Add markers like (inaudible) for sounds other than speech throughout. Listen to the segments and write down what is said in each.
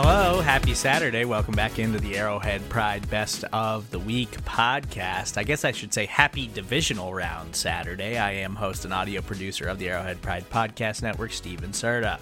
Hello, happy Saturday. Welcome back into the Arrowhead Pride Best of the Week podcast. I guess I should say happy divisional round Saturday. I am host and audio producer of the Arrowhead Pride Podcast Network, Steven Serta.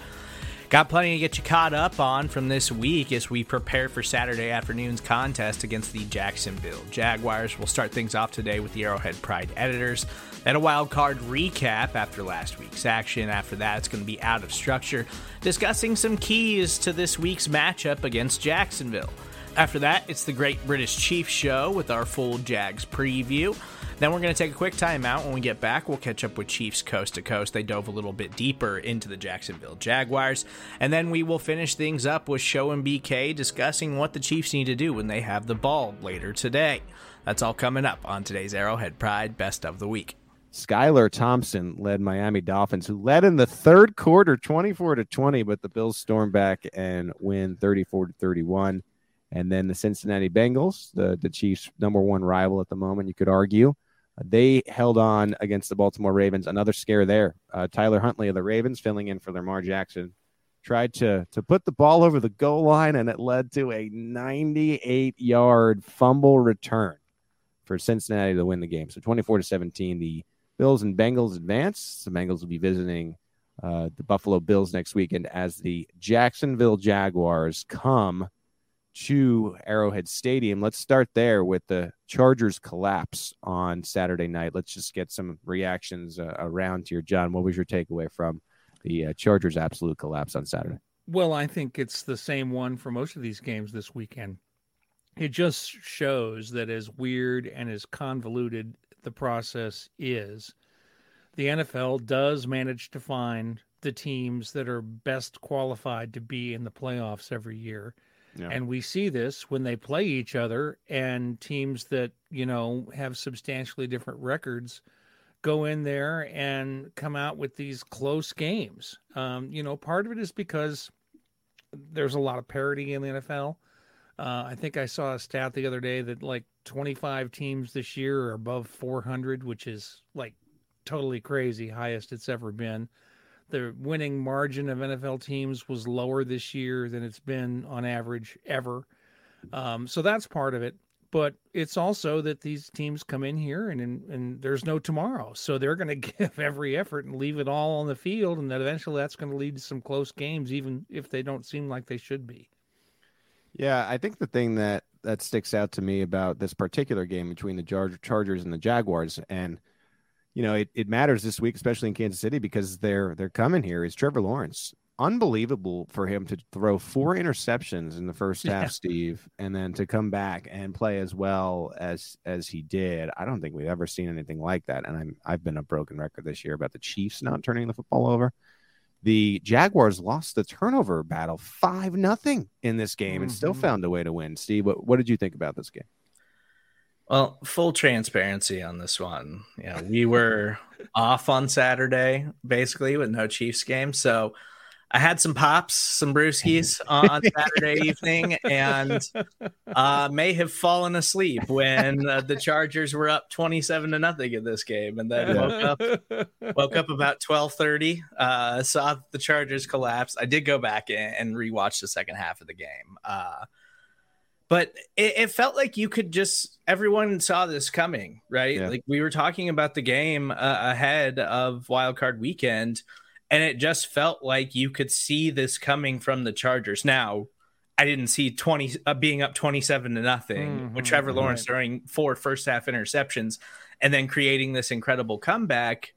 Got plenty to get you caught up on from this week as we prepare for Saturday afternoon's contest against the Jacksonville Jaguars. We'll start things off today with the Arrowhead Pride editors. Then a wild card recap after last week's action. After that, it's going to be out of structure, discussing some keys to this week's matchup against Jacksonville. After that, it's the Great British Chief Show with our full Jags preview. Then we're going to take a quick timeout. When we get back, we'll catch up with Chiefs coast to coast. They dove a little bit deeper into the Jacksonville Jaguars. And then we will finish things up with Show and BK discussing what the Chiefs need to do when they have the ball later today. That's all coming up on today's Arrowhead Pride Best of the Week. Skylar Thompson led Miami Dolphins, who led in the third quarter 24 to 20, but the Bills storm back and win 34 to 31. And then the Cincinnati Bengals, the, the Chiefs' number one rival at the moment, you could argue, they held on against the Baltimore Ravens. Another scare there. Uh, Tyler Huntley of the Ravens, filling in for Lamar Jackson, tried to to put the ball over the goal line, and it led to a 98 yard fumble return for Cincinnati to win the game. So 24 to 17, the Bills and Bengals advance. The Bengals will be visiting uh, the Buffalo Bills next weekend as the Jacksonville Jaguars come to Arrowhead Stadium. Let's start there with the Chargers collapse on Saturday night. Let's just get some reactions uh, around here. John, what was your takeaway from the uh, Chargers' absolute collapse on Saturday? Well, I think it's the same one for most of these games this weekend. It just shows that as weird and as convoluted the process is, the NFL does manage to find the teams that are best qualified to be in the playoffs every year yeah. And we see this when they play each other and teams that, you know, have substantially different records go in there and come out with these close games. Um, you know, part of it is because there's a lot of parity in the NFL. Uh, I think I saw a stat the other day that like 25 teams this year are above 400, which is like totally crazy, highest it's ever been the winning margin of NFL teams was lower this year than it's been on average ever. Um, so that's part of it. But it's also that these teams come in here and, and, and there's no tomorrow. So they're going (laughs) to give every effort and leave it all on the field. And that eventually that's going to lead to some close games, even if they don't seem like they should be. Yeah, I think the thing that, that sticks out to me about this particular game between the Chargers and the Jaguars, and – you know, it, it matters this week, especially in Kansas City, because they're they're coming here. Is Trevor Lawrence unbelievable for him to throw four interceptions in the first (laughs) half, yeah. Steve, and then to come back and play as well as as he did. I don't think we've ever seen anything like that. And I'm I've been a broken record this year about the Chiefs not turning the football over. The Jaguars lost the turnover battle five nothing in this game mm-hmm. and still mm-hmm. found a way to win. Steve, what, what did you think about this game? Well, full transparency on this one. Yeah, we were (laughs) off on Saturday, basically, with no Chiefs game. So I had some pops, some brewskis on Saturday evening, and uh, may have fallen asleep when uh, the Chargers were up twenty-seven to nothing in this game, and then woke up woke up about twelve thirty. Uh, saw the Chargers collapse. I did go back and rewatch the second half of the game. Uh, but it, it, felt like you could just everyone saw this coming right yeah. like we were talking about the game uh, ahead of Wild Card weekend and it just felt like you could see this coming from the chargers now i didn't see 20 uh, being up 27 to nothing mm-hmm, with trevor lawrence right. throwing four first half interceptions and then creating this incredible comeback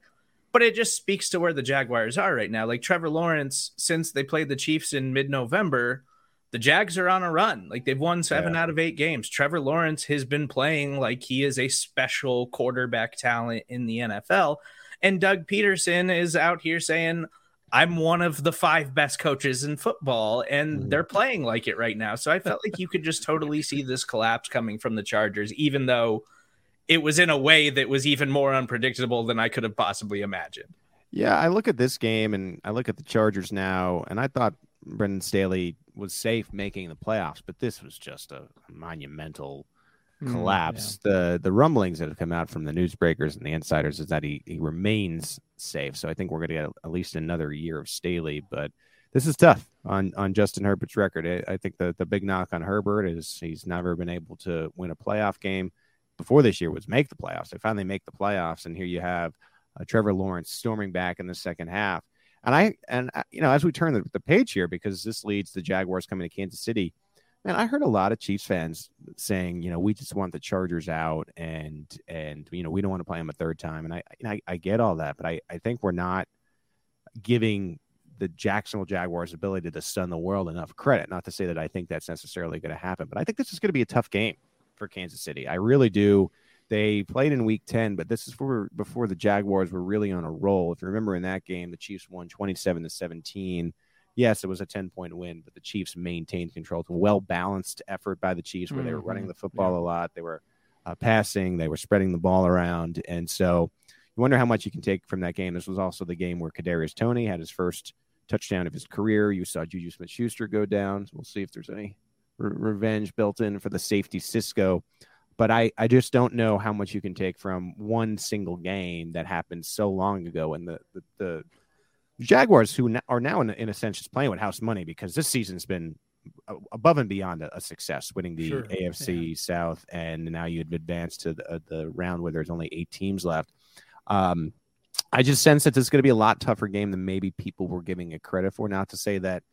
But it just speaks to where the Jaguars are right now. Like Trevor Lawrence, since they played the Chiefs in mid November, the Jags are on a run. Like they've won seven yeah. out of eight games. Trevor Lawrence has been playing like he is a special quarterback talent in the NFL. And Doug Pederson is out here saying, I'm one of the five best coaches in football, and mm. they're playing like it right now. So I felt like you could just totally (laughs) see this collapse coming from the Chargers, even though it was in a way that was even more unpredictable than I could have possibly imagined. Yeah, I look at this game and I look at the Chargers now, and I thought Brandon Staley was safe making the playoffs, but this was just a monumental collapse. Mm, yeah. The the rumblings that have come out from the newsbreakers and the insiders is that he, he remains safe. So I think we're going to get at least another year of Staley, but this is tough on on Justin Herbert's record. I, I think the the big knock on Herbert is he's never been able to win a playoff game. Before this year was make the playoffs. They finally make the playoffs, and here you have uh, Trevor Lawrence storming back in the second half and I and uh, you know, as we turn the, the page here, because this leads the Jaguars coming to Kansas City. Man, I heard a lot of Chiefs fans saying, you know, we just want the Chargers out, and and you know, we don't want to play them a third time. And I, I, I get all that, but I, I think we're not giving the Jacksonville Jaguars' ability to stun the world enough credit. Not to say that I think that's necessarily going to happen, but I think this is going to be a tough game for Kansas City. I really do. They played in week 10, but this is for before the Jaguars were really on a roll. If you remember in that game, the Chiefs won 27 to 17. Yes, it was a 10 point win, but the Chiefs maintained control. It's a well balanced effort by the Chiefs where mm-hmm. they were running mm-hmm. the football yeah. a lot. They were uh, passing, they were spreading the ball around. And so you wonder how much you can take from that game. This was also the game where Kadarius Toney had his first touchdown of his career. You saw Juju Smith Schuster go down. So we'll see if there's any re- revenge built in for the safety Cisco but I, I just don't know how much you can take from one single game that happened so long ago. And the, the, the Jaguars, who are now in, in a sense just playing with house money because this season's been above and beyond a, a success, winning the sure. AFC yeah. South, and now you've advanced to the, uh, the, round where there's only eight teams left. Um, I just sense that this is going to be a lot tougher game than maybe people were giving it credit for. Not to say that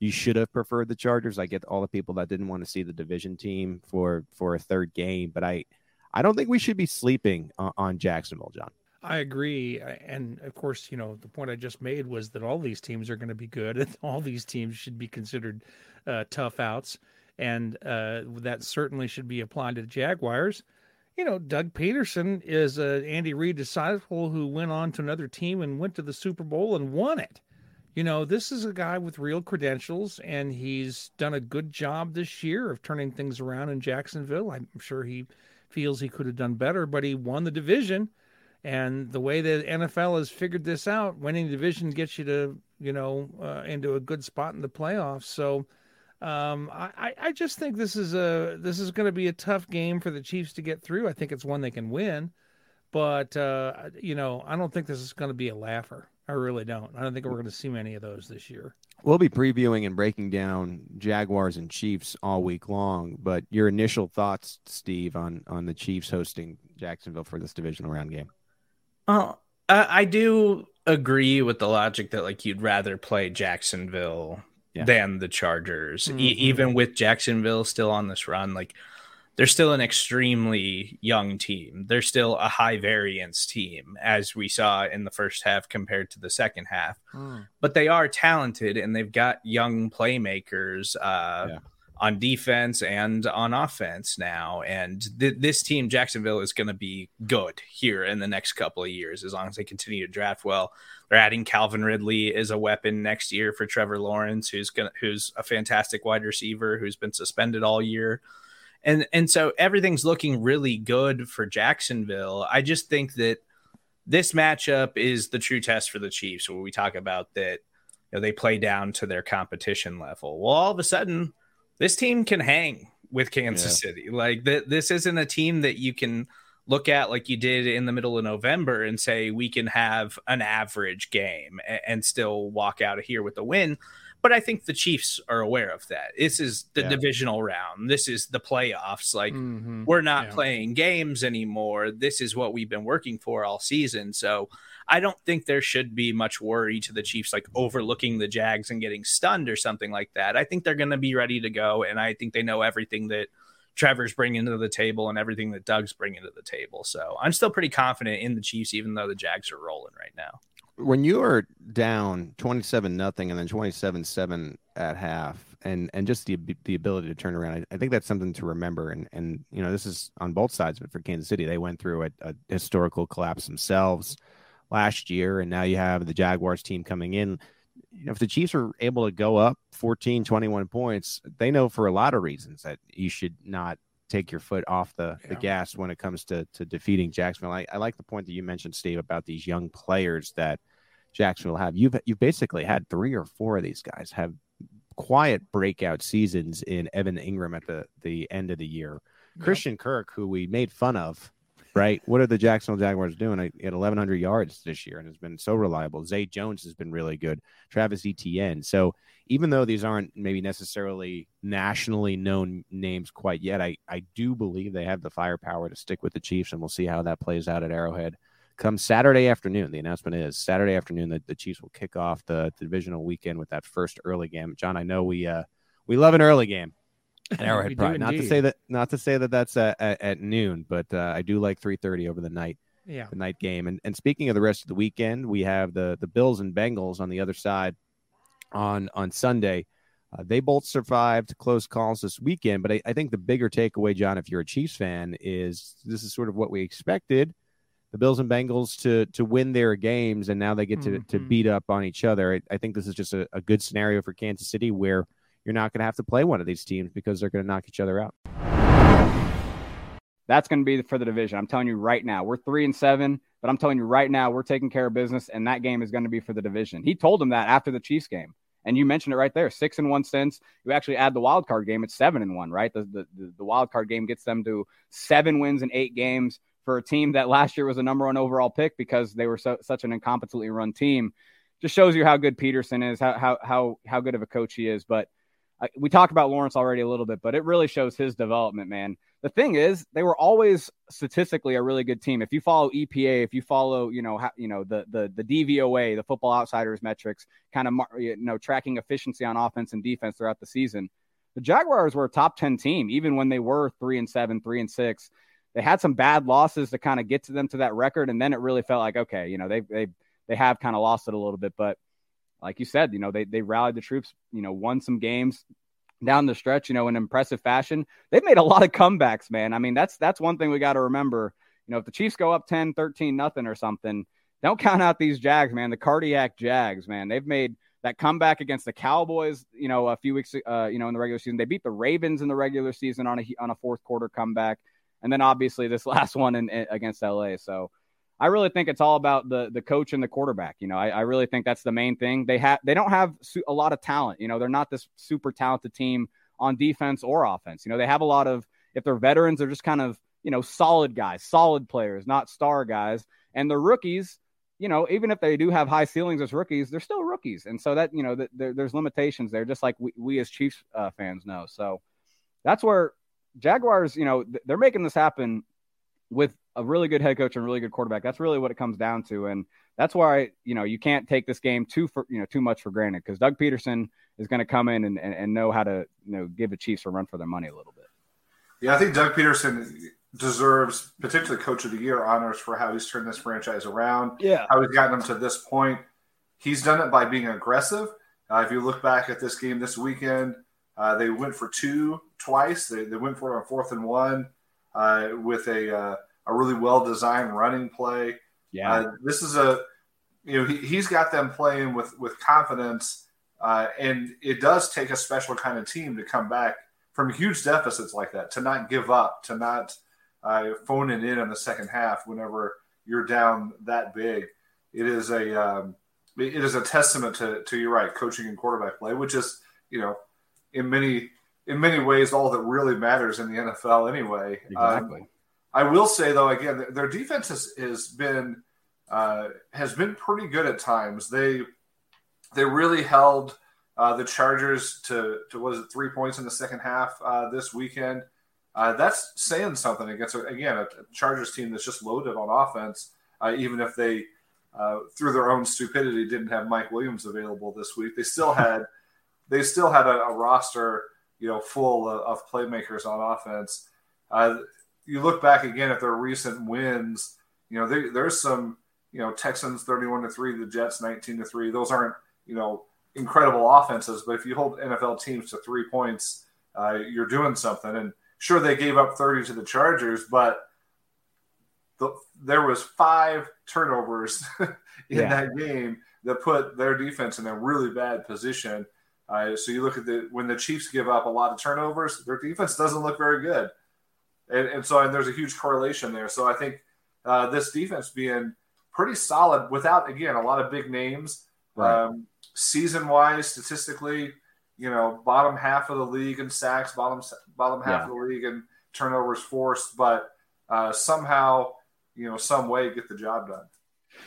you should have preferred the Chargers. I get all the people that didn't want to see the division team for for a third game, but I I don't think we should be sleeping on, on Jacksonville, John. I agree, and of course, you know the point I just made was that all these teams are going to be good, (laughs) and all these teams should be considered uh, tough outs, and uh, that certainly should be applied to the Jaguars. You know, Doug Pederson is a Andy Reid disciple who went on to another team and went to the Super Bowl and won it you know, this is a guy with real credentials, and he's done a good job this year of turning things around in Jacksonville. I'm sure he feels he could have done better, but he won the division. And the way the NFL has figured this out, winning division gets you to, you know, uh, into a good spot in the playoffs. So um, I, I just think this is a this is going to be a tough game for the Chiefs to get through. I think it's one they can win, but uh, you know, I don't think this is going to be a laugher. I really don't. I don't think we're going to see many of those this year. We'll be previewing and breaking down Jaguars and Chiefs all week long. But your initial thoughts, Steve, on on the Chiefs hosting Jacksonville for this divisional round game? Oh, I do agree with the logic that like you'd rather play Jacksonville yeah. than the Chargers, mm-hmm. e- even with Jacksonville still on this run. Like they're still an extremely young team. They're still a high variance team, as we saw in the first half compared to the second half. Mm. But they are talented and they've got young playmakers uh, yeah. On defense and on offense now. And th- this team, Jacksonville, is going to be good here in the next couple of years as long as they continue to draft well. They're adding Calvin Ridley as a weapon next year for Trevor Lawrence, who's gonna, who's a fantastic wide receiver who's been suspended all year and and so everything's looking really good for Jacksonville. I just think that this matchup is the true test for the Chiefs, when we talk about that you know, they play down to their competition level. Well, all of a sudden, this team can hang with Kansas yeah. City. Like th- this isn't a team that you can look at like you did in the middle of November and say we can have an average game and, and still walk out of here with a win but I think the Chiefs are aware of that. This is the yeah. divisional round. This is the playoffs. Like mm-hmm. we're not yeah. playing games anymore. This is what we've been working for all season. So I don't think there should be much worry to the Chiefs like overlooking the Jags and getting stunned or something like that. I think they're going to be ready to go and I think they know everything that Trevor's bringing to the table and everything that Doug's bringing to the table. So I'm still pretty confident in the Chiefs, even though the Jags are rolling right now. When you are down 27 nothing and then 27 seven at half, and and just the the ability to turn around, I, I, think that's something to remember. And and you know this is on both sides but for Kansas City. They went through a, a historical collapse themselves last year, and now you have the Jaguars team coming in you know, if the Chiefs are able to go up 14, 21 points, they know for a lot of reasons that you should not take your foot off the, yeah. the gas when it comes to, to defeating Jacksonville. I, I like the point that you mentioned, Steve, about these young players that Jacksonville have. You've you've basically had three or four of these guys have quiet breakout seasons in Evan Engram at the, the end of the year. Yep. Christian Kirk, who we made fun of right? What are the Jacksonville Jaguars doing? He had 1,100 yards this year and has been so reliable. Zay Jones has been really good. Travis Etienne. So even though these aren't maybe necessarily nationally known names quite yet, I, I do believe they have the firepower to stick with the Chiefs, and we'll see how that plays out at Arrowhead. Come Saturday afternoon, the announcement is Saturday afternoon that the Chiefs will kick off the, the divisional weekend with that first early game. John, I know we uh, we love an early game at Arrowhead Pride. Not to say that not to say that that's at, at, at noon, but uh, I do like 3:30 over the night. Yeah, the night game. And and speaking of the rest of the weekend, we have the the Bills and Bengals on the other side on on Sunday. Uh, they both survived close calls this weekend, but I, I, think the bigger takeaway, John, if you're a Chiefs fan, is this is sort of what we expected: the Bills and Bengals to to win their games, and now they get to mm-hmm. to beat up on each other. I, I think this is just a, a good scenario for Kansas City where you're not going to have to play one of these teams because they're going to knock each other out. That's going to be for the division. I'm telling you right now, we're three and seven, but I'm telling you right now, we're taking care of business, and that game is going to be for the division. He told him that after the Chiefs game. And you mentioned it right there, six and one since you actually add the wild card game. It's seven and one, right? The, the the wild card game gets them to seven wins in eight games for a team that last year was a number one overall pick because they were so, such an incompetently run team. Just shows you how good Pederson is, how how how how good of a coach he is. But we talked about Lawrence already a little bit, but it really shows his development, man. The thing is, they were always statistically a really good team. If you follow EPA, if you follow, you know, you know the the the DVOA, the Football Outsiders metrics, kind of you know tracking efficiency on offense and defense throughout the season, the Jaguars were a top ten team even when they were three and seven, three and six. They had some bad losses to kind of get to them to that record, and then it really felt like okay, you know, they they they have kind of lost it a little bit, but like you said, you know, they they rallied the troops, you know, won some games down the stretch, you know, in impressive fashion. They've made a lot of comebacks, man. I mean, that's that's one thing we got to remember. You know, if the Chiefs go up 10, 13 nothing or something, don't count out these Jags, man. The cardiac Jags, man. They've made that comeback against the Cowboys, you know, a few weeks uh, you know, in the regular season. They beat the Ravens in the regular season on a on a fourth quarter comeback. And then obviously this (laughs) last one in, in against LA. So I really think it's all about the the coach and the quarterback. You know, I, I really think that's the main thing. They have they don't have su- a lot of talent. You know, they're not this super talented team on defense or offense. You know, they have a lot of if they're veterans, they're just kind of you know solid guys, solid players, not star guys. And the rookies, you know, even if they do have high ceilings as rookies, they're still rookies. And so that you know, the, there's limitations there, just like we, we as Chiefs uh, fans know. So that's where Jaguars, you know, they're making this happen with a really good head coach and really good quarterback. That's really what it comes down to, and that's why you know you can't take this game too for you know too much for granted because Doug Pederson is going to come in and, and, and know how to you know give the Chiefs a run for their money a little bit. Yeah, I think Doug Pederson deserves potentially Coach of the Year honors for how he's turned this franchise around. Yeah, how he's gotten them to this point. He's done it by being aggressive. Uh, if you look back at this game this weekend, uh, they went for two twice. They, they went for a fourth and one uh, with a uh, a really well designed running play. Yeah, uh, this is a you know he, he's got them playing with with confidence, uh, and it does take a special kind of team to come back from huge deficits like that to not give up, to not uh, phone it in in the second half whenever you're down that big. It is a um, it is a testament to to your right coaching and quarterback play, which is you know in many in many ways all that really matters in the NFL anyway. Exactly. Um, I will say though, again, their defense has, has been uh, has been pretty good at times. They they really held uh, the Chargers to to was it three points in the second half uh, this weekend. Uh, that's saying something against again a Chargers team that's just loaded on offense. Uh, even if they uh, through their own stupidity didn't have Mike Williams available this week, they still (laughs) had they still had a, a roster you know, full of, of playmakers on offense. You look back again at their recent wins. You know, they, there's some, you know, Texans 31 to three, the Jets 19 to three. Those aren't, you know, incredible offenses, but if you hold NFL teams to three points, uh, you're doing something. And sure, they gave up 30 to the Chargers, but the, there was five turnovers (laughs) in yeah. that game that put their defense in a really bad position. Uh, so you look at the when the Chiefs give up a lot of turnovers, their defense doesn't look very good, and, and so and there's a huge correlation there. So I think uh, this defense being pretty solid without again a lot of big names, right. um, season wise statistically, you know, bottom half of the league in sacks, bottom bottom half yeah. of the league in turnovers forced, but uh, somehow you know some way get the job done.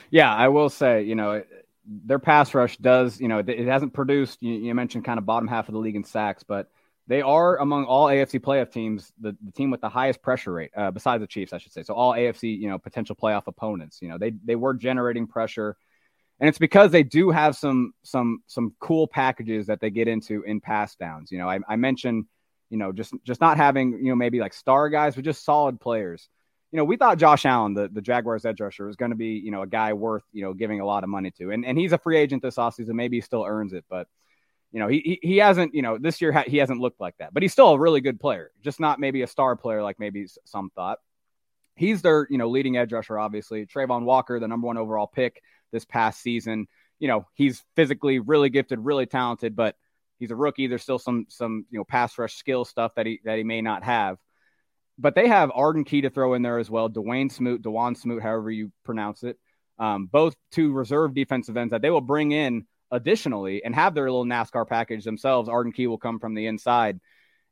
Yeah, I will say, you know, their pass rush does, you know, it hasn't produced. You, you, mentioned kind of bottom half of the league in sacks, but they are among all AFC playoff teams the, the team with the highest pressure rate, uh, besides the Chiefs, I should say. So all AFC, you know, potential playoff opponents, you know, they they were generating pressure, and it's because they do have some some some cool packages that they get into in pass downs. You know, I, I mentioned, you know, just just not having you know maybe like star guys, but just solid players you know, we thought Josh Allen, the, the Jaguars edge rusher, was going to be, you know, a guy worth, you know, giving a lot of money to. And, and he's a free agent this offseason. Maybe he still earns it, but, you know, he, he, hasn't, you know, this year he hasn't looked like that, but he's still a really good player, just not maybe a star player like maybe some thought. He's their, you know, leading edge rusher, obviously. Travon Walker, the number one overall pick this past season. You know, he's physically really gifted, really talented, but he's a rookie. There's still some, some, you know, pass rush skill stuff that he, that he may not have but they have Arden Key to throw in there as well. Dwayne Smoot, Dewan Smoot, however you pronounce it. Um, both two reserve defensive ends that they will bring in additionally and have their little NASCAR package themselves. Arden Key will come from the inside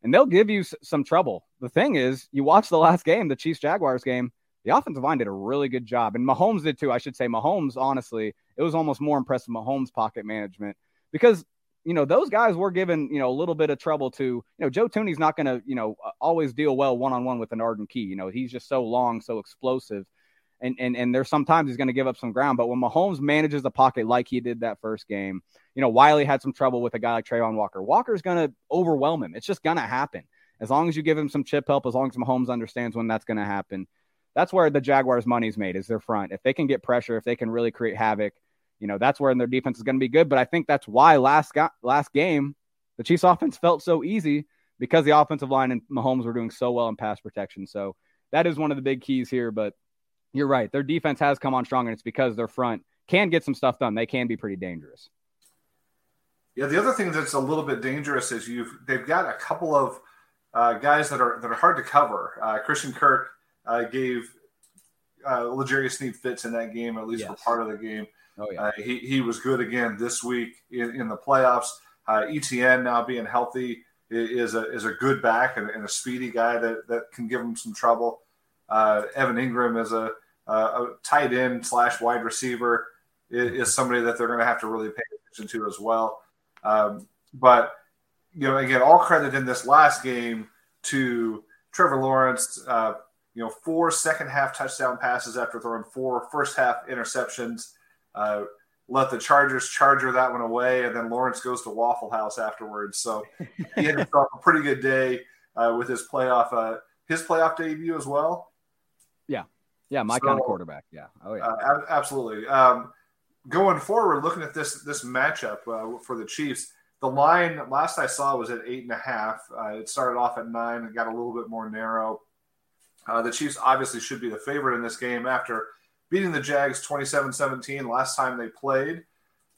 and they'll give you s- some trouble. The thing is, you watch the last game, the Chiefs Jaguars game, the offensive line did a really good job. And Mahomes did too. I should say, Mahomes, honestly, it was almost more impressive Mahomes' pocket management because you know, those guys were given, you know, a little bit of trouble to, you know, Joe Thuney's not going to, you know, always deal well one on one with an Arden Key. You know, he's just so long, so explosive. And, and, and there's sometimes he's going to give up some ground. But when Mahomes manages the pocket like he did that first game, you know, Wylie had some trouble with a guy like Travon Walker. Walker's going to overwhelm him. It's just going to happen. As long as you give him some chip help, as long as Mahomes understands when that's going to happen, that's where the Jaguars' money's made is their front. If they can get pressure, if they can really create havoc, you know, that's where their defense is going to be good. But I think that's why last last game, the Chiefs (laughs) offense felt so easy because the offensive line and Mahomes were doing so well in pass protection. So that is one of the big keys here. But you're right. Their defense has come on strong, and it's because their front can get some stuff done. They can be pretty dangerous. Yeah, the other thing that's a little bit dangerous is you've they've got a couple of uh, guys that are that are hard to cover. Uh, Christian Kirk uh, gave uh, L'Jarius Sneed fits in that game, at least yes. for part of the game. Oh, yeah. Uh, he, he was good again this week in, in the playoffs. Uh, Etienne now being healthy is a, is a good back and, and, a speedy guy that, that can give him some trouble. Uh, Evan Engram is a, a, tight end slash wide receiver is, is somebody that they're going to have to really pay attention to as well. Um, but, you know, again, all credit in this last game to Trevor Lawrence, uh, you know, four second half touchdown passes after throwing four first half interceptions. Uh, let the Chargers charger that one away, and then Lawrence goes to Waffle House afterwards. So he had himself (laughs) a pretty good day uh, with his playoff uh, his playoff debut as well. Yeah, yeah, my so, kind of quarterback. Yeah, oh yeah, uh, absolutely. Um, going forward, looking at this this matchup uh, for the Chiefs, the line last I saw was at eight and a half. Uh, it started off at nine and got a little bit more narrow. Uh, the Chiefs obviously should be the favorite in this game after beating the Jags 27 17 last time they played.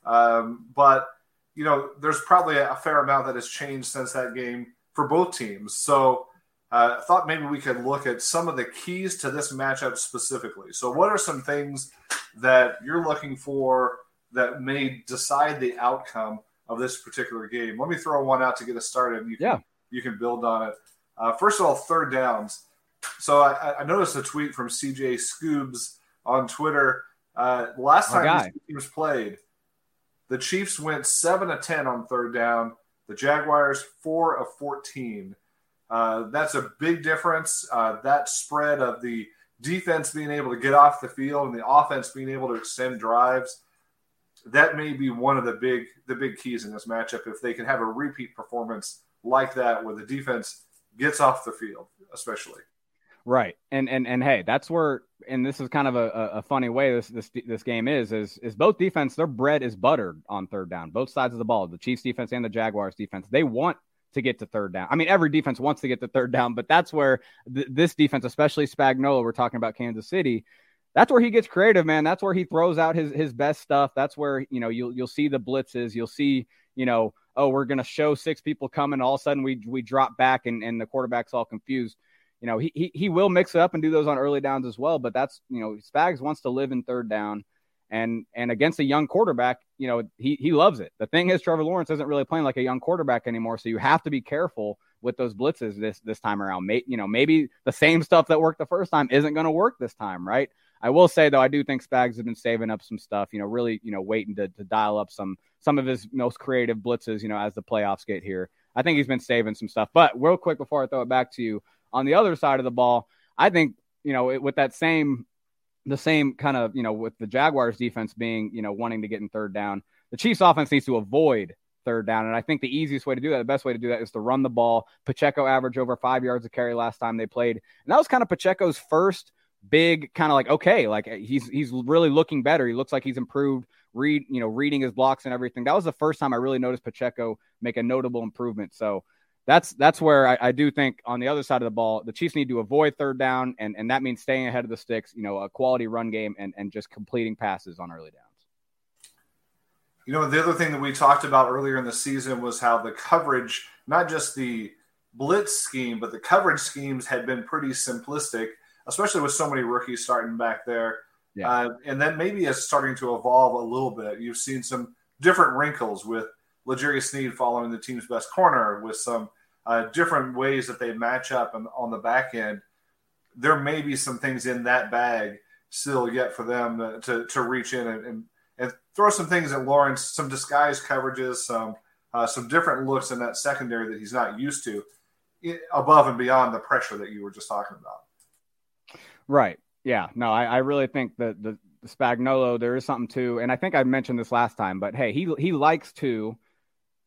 Um, but, you know, there's probably a fair amount that has changed since that game for both teams. So uh, I thought maybe we could look at some of the keys to this matchup specifically. So, what are some things that you're looking for that may decide the outcome of this particular game? Let me throw one out to get us started. And you can, yeah. you can build on it. Uh, first of all, third downs. So I, I, noticed a tweet from CJ Scoobs on Twitter. Uh, last time these teams played, the Chiefs went seven of ten on third down. The Jaguars four of fourteen. Uh, that's a big difference. Uh, that spread of the defense being able to get off the field and the offense being able to extend drives. That may be one of the big the big keys in this matchup. If they can have a repeat performance like that where the defense gets off the field, especially. Right, and and and hey, that's where, and this is kind of a, a funny way this this this game is is is both defense. Their bread is buttered on third down, both sides of the ball. The Chiefs defense and the Jaguars defense. They want to get to third down. I mean, every defense wants to get to third down, but that's where th- this defense, especially Spagnuolo, we're talking about Kansas City. That's where he gets creative, man. That's where he throws out his his best stuff. That's where you know you'll you'll see the blitzes. You'll see you know oh we're gonna show six people coming. All of a sudden we we drop back and and the quarterback's all confused you know, he, he he will mix it up and do those on early downs as well. But that's you know, Spags wants to live in third down, and and against a young quarterback, you know, he he loves it. The thing is, Trevor Lawrence isn't really playing like a young quarterback anymore, so you have to be careful with those blitzes this this time around. May, you know, maybe the same stuff that worked the first time isn't going to work this time, right? I will say though, I do think Spags has been saving up some stuff. You know, really, you know, waiting to to dial up some some of his most creative blitzes. You know, as the playoffs get here, I think he's been saving some stuff. But real quick before I throw it back to you on the other side of the ball, I think, you know, it, with that same, the same kind of, you know, with the Jaguars defense being, you know, wanting to get in third down, the Chiefs offense needs to avoid third down. And I think the easiest way to do that, the best way to do that is to run the ball. Pacheco averaged over five yards of carry last time they played. And that was kind of Pacheco's first big kind of like, okay, like eh, he's, he's really looking better. He looks like he's improved read, you know, reading his blocks and everything. That was the first time I really noticed Pacheco make a notable improvement. So that's that's where I, I, do think on the other side of the ball, the Chiefs need to avoid third down, and, and that means staying ahead of the sticks, you know, a quality run game and, and just completing passes on early downs. You know, the other thing that we talked about earlier in the season was how the coverage, not just the blitz scheme, but the coverage schemes had been pretty simplistic, especially with so many rookies starting back there. Yeah. Uh, and then maybe it's starting to evolve a little bit. You've seen some different wrinkles with L'Jarius Sneed following the team's best corner, with some uh, different ways that they match up and on the back end. There may be some things in that bag still yet for them to, to, to reach in and, and, and, throw some things at Lawrence, some disguised coverages, some uh, some different looks in that secondary that he's not used to, above and beyond the pressure that you were just talking about. Right. Yeah. No, I, I really think that the, the Spagnuolo, there is something to, and I think I mentioned this last time, but hey, he he likes to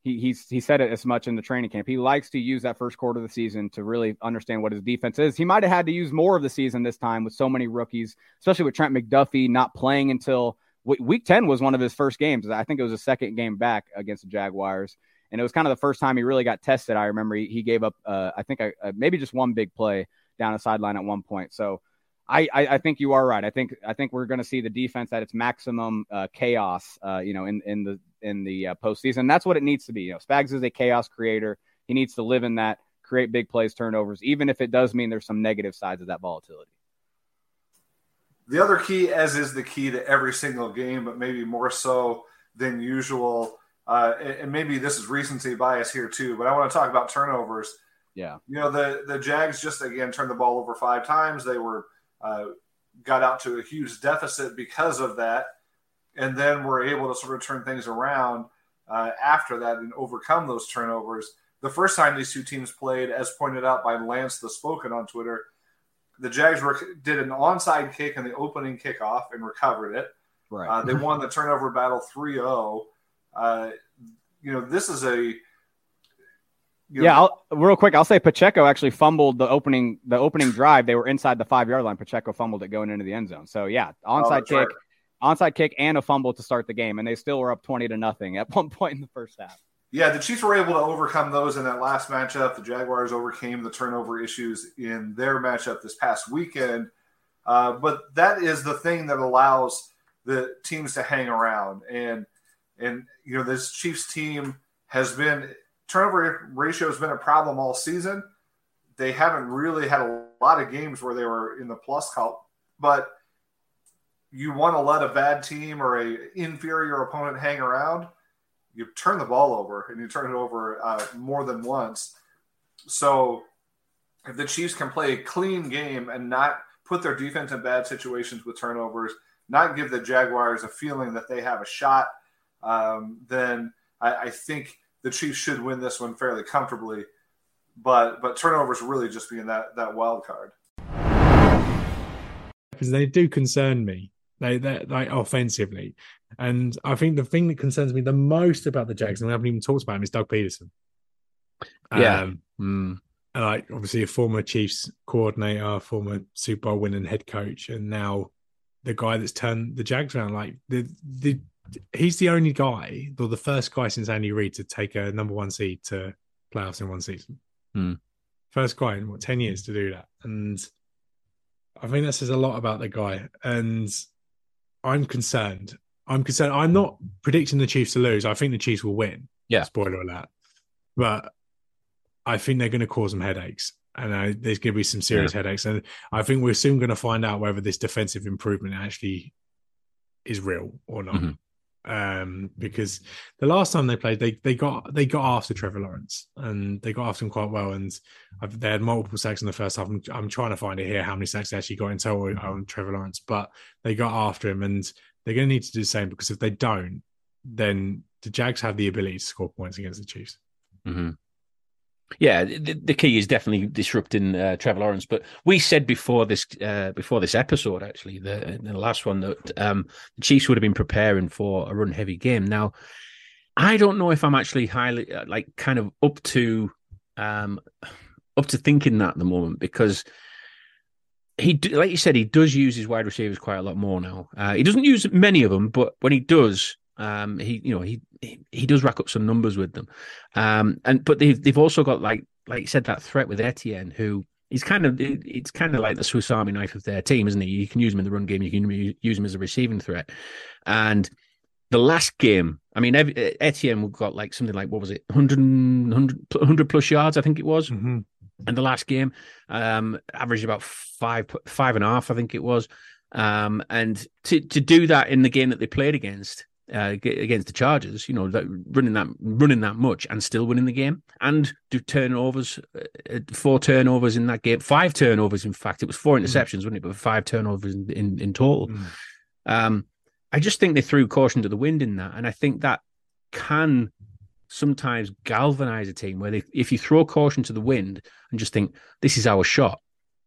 he he's he said it as much in the training camp. He likes to use that first quarter of the season to really understand what his defense is. He might have had to use more of the season this time with so many rookies, especially with Trent McDuffie not playing until week 10 was one of his first games. I think it was a second game back against the Jaguars. And it was kind of the first time he really got tested. I remember he, he gave up, uh, I think, uh, maybe just one big play down the sideline at one point. So I, I, I think you are right. I think I think we're going to see the defense at its maximum uh, chaos, uh, you know, in in the in the uh, postseason. That's what it needs to be. You know, Spags is a chaos creator. He needs to live in that, create big plays, turnovers, even if it does mean there's some negative sides of that volatility. The other key, as is the key to every single game, but maybe more so than usual, uh, and maybe this is recency bias here too, but I want to talk about turnovers. Yeah, you know the the Jags just again turned the ball over five times. They were uh, got out to a huge deficit because of that and then we're able to sort of turn things around uh, after that and overcome those turnovers. The first time these two teams played, as pointed out by Lance the Spoken on Twitter, the Jags were, did an onside kick in the opening kickoff and recovered it. Right. Uh, they won the turnover battle 3 0. Uh, you know, this is a. yeah, I'll, real quick, I'll say Pacheco actually fumbled the opening the opening drive. They were inside the five yard line. Pacheco fumbled it going into the end zone. So yeah, onside oh, kick. Right onside kick and a fumble to start the game, and they still were up 20 to nothing at (laughs) one point in the first half. Yeah, the Chiefs were able to overcome those in that last matchup. The Jaguars overcame the turnover issues in their matchup this past weekend. Uh, but that is the thing that allows the teams to hang around. And and you know this Chiefs team has been turnover ratio has been a problem all season. They haven't really had a lot of games where they were in the plus column, but you want to let a bad team or a inferior opponent hang around, you turn the ball over and you turn it over uh, more than once. So if the Chiefs can play a clean game and not put their defense in bad situations with turnovers, not give the Jaguars a feeling that they have a shot, um, then I, I think the Chiefs should win this one fairly comfortably. But but turnovers really just being that that wild card because they do concern me they they like offensively. And I think the thing that concerns me the most about the Jags, and we haven't even talked about him, is Doug Pederson. Yeah. Um, Mm. and, like obviously a former Chiefs coordinator, former Super Bowl winning head coach, and now the guy that's turned the Jags around. Like the the he's the only guy, or the first guy since Andy Reid to take a number one seed to playoffs in one season. Hmm. First guy in what ten years to do that, and I think that says a lot about the guy. And I'm concerned. I'm concerned. I'm not predicting the Chiefs to lose. I think the Chiefs will win. Yeah. Spoiler alert. But I think they're going to cause some headaches. And uh, there's going to be some serious headaches. And I think we're soon going to find out whether this defensive improvement actually is real or not. Mhm. Um, because the last time they played, they they got they got after Trevor Lawrence and they got after him quite well. And I've, they had multiple sacks in the first half. I'm, I'm trying to find it here how many sacks they actually got in total on Trevor Lawrence, but they got after him and they're going to need to do the same because if they don't, then the Jags have the ability to score points against the Chiefs. hmm Yeah, the, the key is definitely disrupting uh, Trevor Lawrence. But we said before this uh, before this episode, actually, the, the last one that um, the Chiefs would have been preparing for a run heavy game. Now, I don't know if I'm actually highly uh, like kind of up to um, up to thinking that at the moment because he, like you said, he does use his wide receivers quite a lot more now. Uh, he doesn't use many of them, but when he does, um, he you know he, he he does rack up some numbers with them. Um, and but they've they've also got like like you said that threat with Etienne, who he's kind of it- it's kind of like the Swiss Army knife of their team, isn't he? You can use him in the run game, you can use him as a receiving threat, and the last game, I mean, Etienne got like something like what was it, 100, 100, 100 plus yards, I think it was Mhm. in the last game. Um, averaged about five five and a half, I think it was. Um, and to to do that in the game that they played against uh, against the Chargers, you know, that, running that running that much and still winning the game, and do turnovers, uh, uh, four turnovers in that game, five turnovers. In fact, it was four interceptions, wasn't it? But five turnovers in in, in total. Mm. Um, I just think they threw caution to the wind in that, and I think that can sometimes galvanize a team where they, if you throw caution to the wind and just think this is our shot,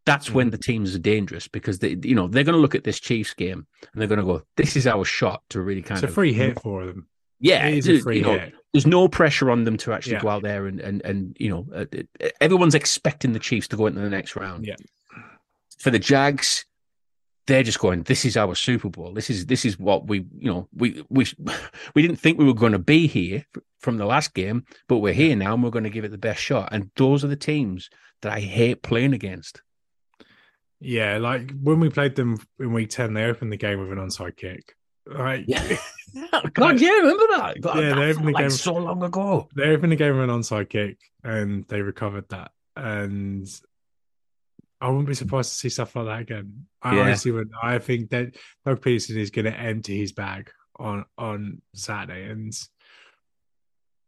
that's when the teams are dangerous because they, you know, they're going to look at this Chiefs game and they're going to go, "This is our shot to really kind It's a of free hit for them. Yeah, it is a free know, hit. there's no pressure on them to actually Yeah. go out there and and and you know, uh, uh, everyone's expecting the Chiefs to go into the next round. Yeah. For the Jags, they're just going. This is our Super Bowl. This is this is what we you know we we (laughs) we didn't think we were going to be here from the last game, but we're here now and we're going to give it the best shot. And those are the teams that I hate playing against. Yeah, like when we played them in week 10, they opened the game with an onside kick. Like, Yeah. (laughs) (laughs) God, yeah, remember that? Yeah, they opened the like game- so long ago. they opened the game with an onside kick and they recovered that. And I wouldn't be surprised to see stuff like that again. I Yeah. honestly would. I think that Doug Pederson is going to empty his bag on on Saturday, and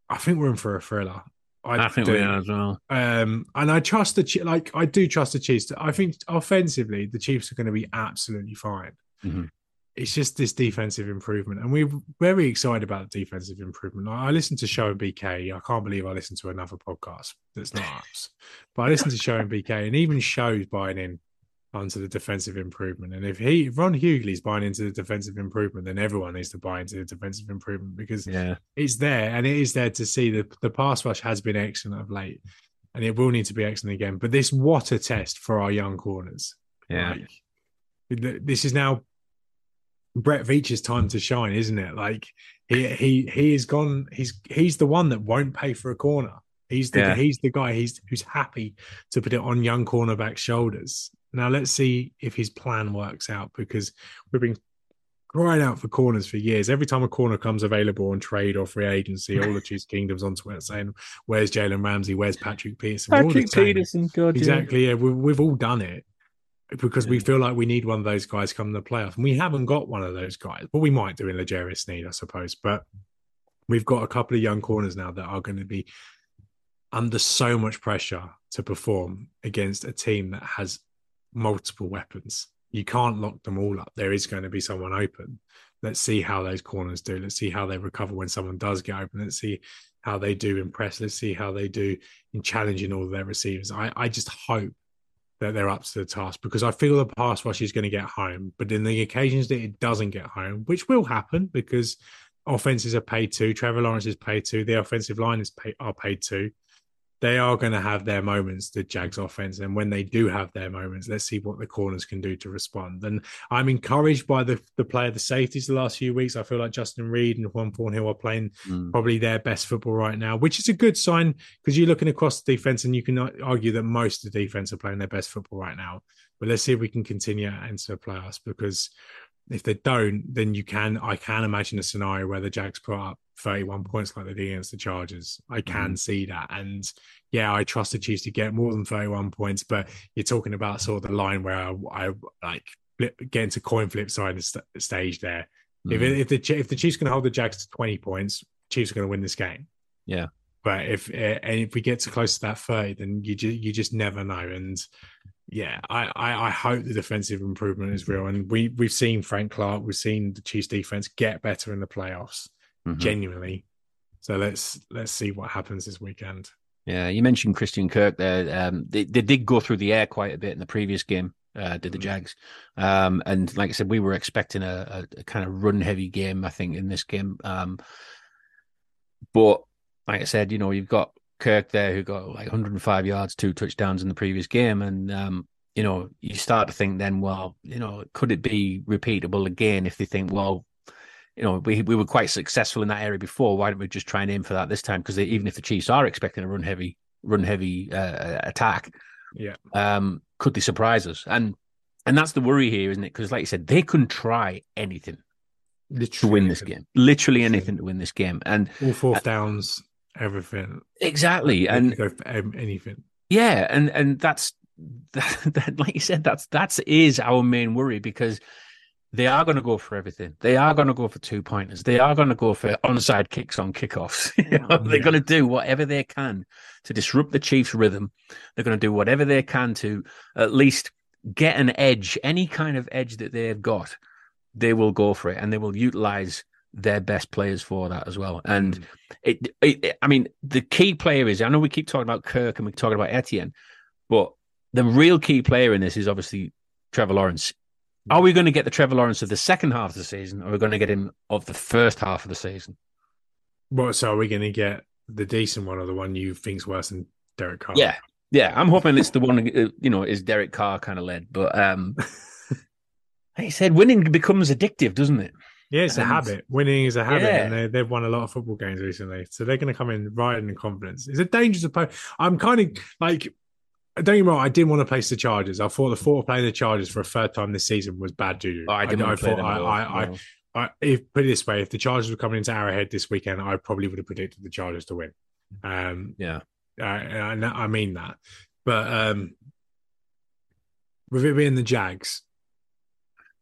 I think we're in for a thriller. I, think do. we are as well. Um, and I trust the like I do trust the Chiefs. I think offensively the Chiefs are going to be absolutely fine. Mhm. It's just this defensive improvement, and we're very excited about the defensive improvement. I, I listened to Show and BK. I can't believe I listened to another podcast that's not us, but I listened to Show and BK, and even shows buying in onto the defensive improvement. And if he Ron Hughley's buying into the defensive improvement, then everyone needs to buy into the defensive improvement because Yeah. it's there and it is there to see the the pass rush has been excellent of late and it will need to be excellent again but this what a test for our young corners Yeah. Like, this is now Brett Veach's time to shine isn't it like he he he is gone he's he's the one that won't pay for a corner he's the Yeah. he's the guy he's who's happy to put it on young cornerback shoulders now let's see if his plan works out because we've been crying out for corners for years. Every time a corner comes available on trade or free agency, all the Chiefs Kingdoms on Twitter saying, "Where's Jalen Ramsey? Where's Patrick Peterson?" The same. God, exactly. Yeah, we, we've all done it because we feel like we need one of those guys come the playoff, and we haven't got one of those guys. But we might do in L'Jarius Sneed, I suppose. But we've got a couple of young corners now that are going to be under so much pressure to perform against a team that has multiple weapons. You can't lock them all up. There is going to be someone open. Let's see how those corners do. Let's see how they recover when someone does get open. Let's see how they do in press. Let's see how they do in challenging all their receivers. I, I just hope that they're up to the task because I feel the pass rush is going to get home. But in the occasions that it doesn't get home, which will happen because offenses are paid too, Trevor Lawrence is paid too, the offensive line is paid, are paid too. They are going to have their moments, the Jags offense. And when they do have their moments, let's see what the corners can do to respond. And I'm encouraged by the, the play of the safeties the last few weeks. I feel like Justin Reid and Juan Thornhill are playing Mm. probably their best football right now, which is a good sign because you're looking across the defense and you can argue that most of the defense are playing their best football right now. But let's see if we can continue into the playoffs because if they don't, then you can I can imagine a scenario where the Jags put up 31 points like they did against the Chargers. I can see that. And yeah, I trust the Chiefs to get more than 31 points, but you're talking about sort of the line where I, I like flip, get into coin flip side of the st- stage there. If Mm. if the Chi- if the Chiefs can hold the Jags to 20 points, Chiefs are going to win this game. Yeah. But if uh, and if we get to close to that 30, then you just you just never know. And yeah, I, I I hope the defensive improvement is real. And we we've seen Frank Clark, we've seen the Chiefs defense get better in the playoffs, Mhm. genuinely. So let's let's see what happens this weekend. Yeah, you mentioned Christian Kirk there. Um, they, they did go through the air quite a bit in the previous game, uh, did the Mhm. Jags. Um, and like I said, we were expecting a, a, a kind of run heavy game, I think, in this game. Um, but like I said, you know, you've got Kirk there who got like 105 yards, two touchdowns in the previous game. And, um, you know, you start to think then, well, you know, could it be repeatable again if they think, well, you know, we we were quite successful in that area before. Why don't we just try and aim for that this time? Because even if the Chiefs are expecting a run heavy, run heavy uh, attack, Yeah. um, could they surprise us? And and that's the worry here, isn't it? Because like you said, they can try anything to Literally win this game, literally anything to win this game. And All fourth downs, everything. exactly, and go for anything. Yeah, and and that's (laughs) that, that like you said, that's that's is our main worry because they are going to go for everything. They are going to go for two pointers. They are going to go for onside kicks on kickoffs. (laughs) you oh, know, they're Yeah. going to do whatever they can to disrupt the Chiefs' rhythm. They're going to do whatever they can to at least get an edge, any kind of edge that they've got. They will go for it, and they will utilize their best players for that as well. And mm. it, it, it- I mean, the key player is I know we keep talking about Kirk and we're talking about Etienne, but the real key player in this is obviously Trevor Lawrence. Are we going to get the Trevor Lawrence of the second half of the season, or are we going to get him of the first half of the season? Well, so are we going to get the decent one or the one you think's worse than Derek Carr? Yeah, yeah. I'm hoping it's the one uh, you know is Derek Carr kind of led, but um, (laughs) like I said, winning becomes addictive, doesn't it? Yeah, it's a habit. Winning is a habit, Yeah. and they, they've won a lot of football games recently. So they're going to come in riding in confidence. It's a dangerous opponent. I'm kind of like, don't get me wrong, I didn't want to place the Chargers. I thought the thought of playing the Chargers for a third time this season was bad juju. Oh, I didn't to play thought I, I, I. I, if put it this way, if the Chargers were coming into Arrowhead this weekend, I probably would have predicted the Chargers to win. Um, yeah, and I mean that. But um, with it being the Jags,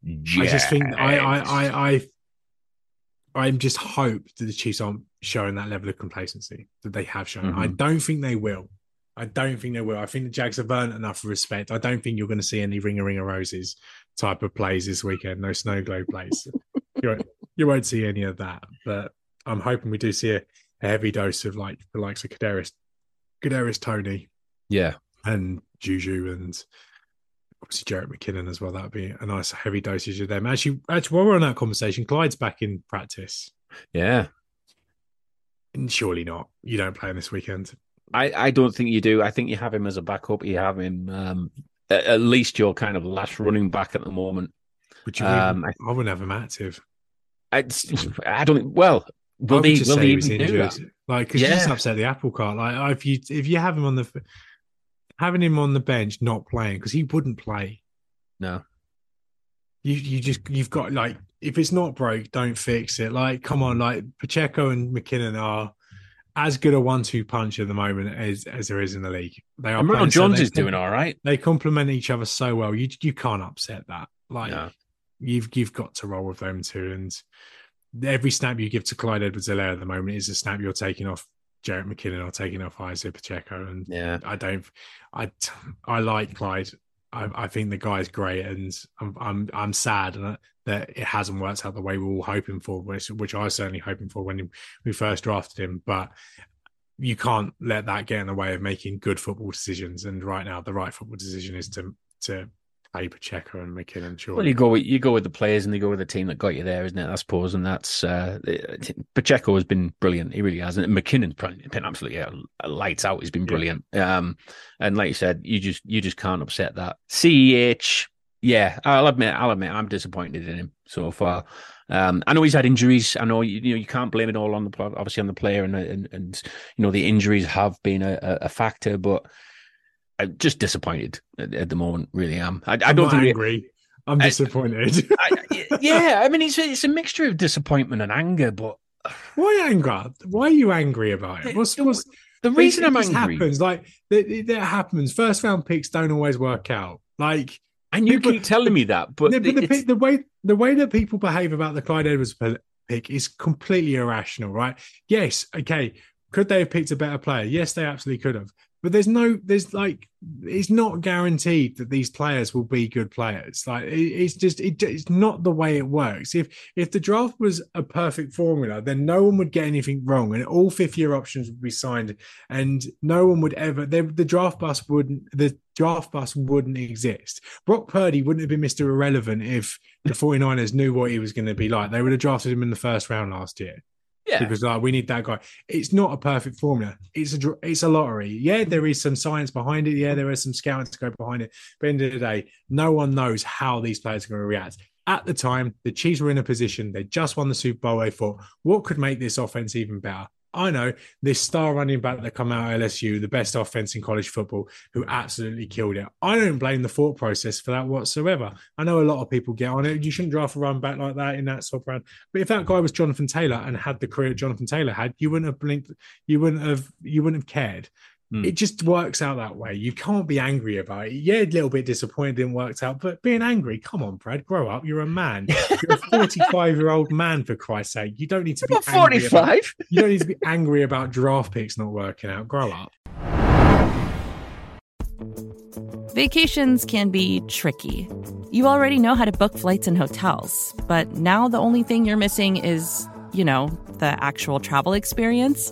I just think I, I, I, I, I just hope that the Chiefs aren't showing that level of complacency that they have shown. I Mhm. don't think they will. I don't think they will. I think the Jags have earned enough respect. I don't think you're going to see any ringer ringer roses type of plays this weekend. No snow globe plays. (laughs) you, won't, you won't see any of that. But I'm hoping we do see a, a heavy dose of like the likes of Kadarius, Kadarius Toney yeah. and Juju and obviously Jerick McKinnon as well. That'd be a nice heavy dosage of them. Actually, actually, while we're on that conversation, Clyde's back in practice. Yeah. And surely not. You don't play him this weekend. I, I don't think you do. I think you have him as a backup. You have him um, at, at least your kind of last running back at the moment. Would you? Um, even, I, wouldn't have him active. I, I don't. Think well, I will they? Will they even do that? Like, because you just upset the apple cart. Like, if you if you have him on the having him on the bench, not playing because he wouldn't play. No. You you just you've got like if it's not broke, don't fix it. Like, come on, like Pacheco and McKinnon are as good a one-two punch at the moment as as there is in the league. They are. And Ronald so Jones they- is doing all right. They complement each other so well. You you can't upset that. Like No. you've you've got to roll with them too. And every snap you give to Clyde Edwards-Helaire at the moment is a snap you're taking off Jerick McKinnon or taking off Isiah Pacheco. And Yeah. I don't. I I like Clyde. I, I think the guy's great, and I'm I'm I'm sad and uh, that it hasn't worked out the way we were all hoping for, which which I was certainly hoping for when we first drafted him. But you can't let that get in the way of making good football decisions. And right now, the right football decision is to to play Pacheco and McKinnon. Sure. Well, you go with you go with the players, and they go with the team that got you there, isn't it? I suppose, and that's uh, Pacheco has been brilliant. He really has, and McKinnon's been absolutely yeah, lights out. He's been brilliant. Yeah. Um, and like you said, you just you just can't upset that. Ceh, yeah, I'll admit, I'll admit, I'm disappointed in him so far. Um, I know he's had injuries. I know you, you, know you can't blame it all on the obviously on the player, and and, and you know the injuries have been a, a factor, but I'm just disappointed at, at the moment. Really am. I, I don't think angry. It, I'm disappointed. (laughs) I, (laughs) yeah, I mean it's a, it's a mixture of disappointment and anger, but why anger? Why are you angry about it? What's what's the reason I'm angry? Happens like that. That happens. First round picks don't always work out. Like and you keep telling me that, but, but the, the, way the way that people behave about the Clyde Edwards pick is completely irrational, right? Yes, okay. Could they have picked a better player? Yes, they absolutely could have. But there's no there's like it's not guaranteed that these players will be good players. Like it, it's just it, it's not the way it works. If if the draft was a perfect formula then no one would get anything wrong and all fifth year options would be signed and no one would ever the draft bus wouldn't the draft bus wouldn't exist. Brock purdy wouldn't have been mr irrelevant if the 49ers knew what he was going to be like. They would have drafted him in the first round last year yeah. Because like we need that guy. It's not a perfect formula. It's a it's a lottery. Yeah, there is some science behind it. Yeah, there is some scouting to go behind it. But end of the day, no one knows how these players are going to react. At the time, the Chiefs were in a position, they just won the Super Bowl. They thought, what could make this offense even better? I know this star running back that come out of LSU, the best offense in college football, who absolutely killed it. I don't blame the thought process for that whatsoever. I know a lot of people get on it. You shouldn't draft a run back like that in that sort of round. But if that guy was Jonathan Taylor and had the career Jonathan Taylor had, you wouldn't have blinked. You wouldn't have. You wouldn't have cared. Mm. It just works out that way. You can't be angry about it. Yeah, a little bit disappointed it worked out, but being angry, come on, Brad, grow up. You're a man. (laughs) You're a 45 year old man, for Christ's sake. You don't need to be 45. (laughs) you don't need to be angry about draft picks not working out. Grow up. Vacations can be tricky. You already know how to book flights and hotels, but now the only thing you're missing is, you know, the actual travel experience.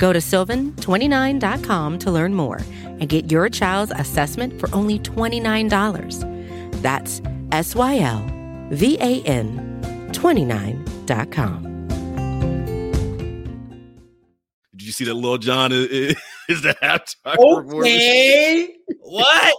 Go to sylvan29.com to learn more and get your child's assessment for only $29. That's S Y L V A N 29.com. Did you see that Lil Jon is, is the halftime? Okay. what?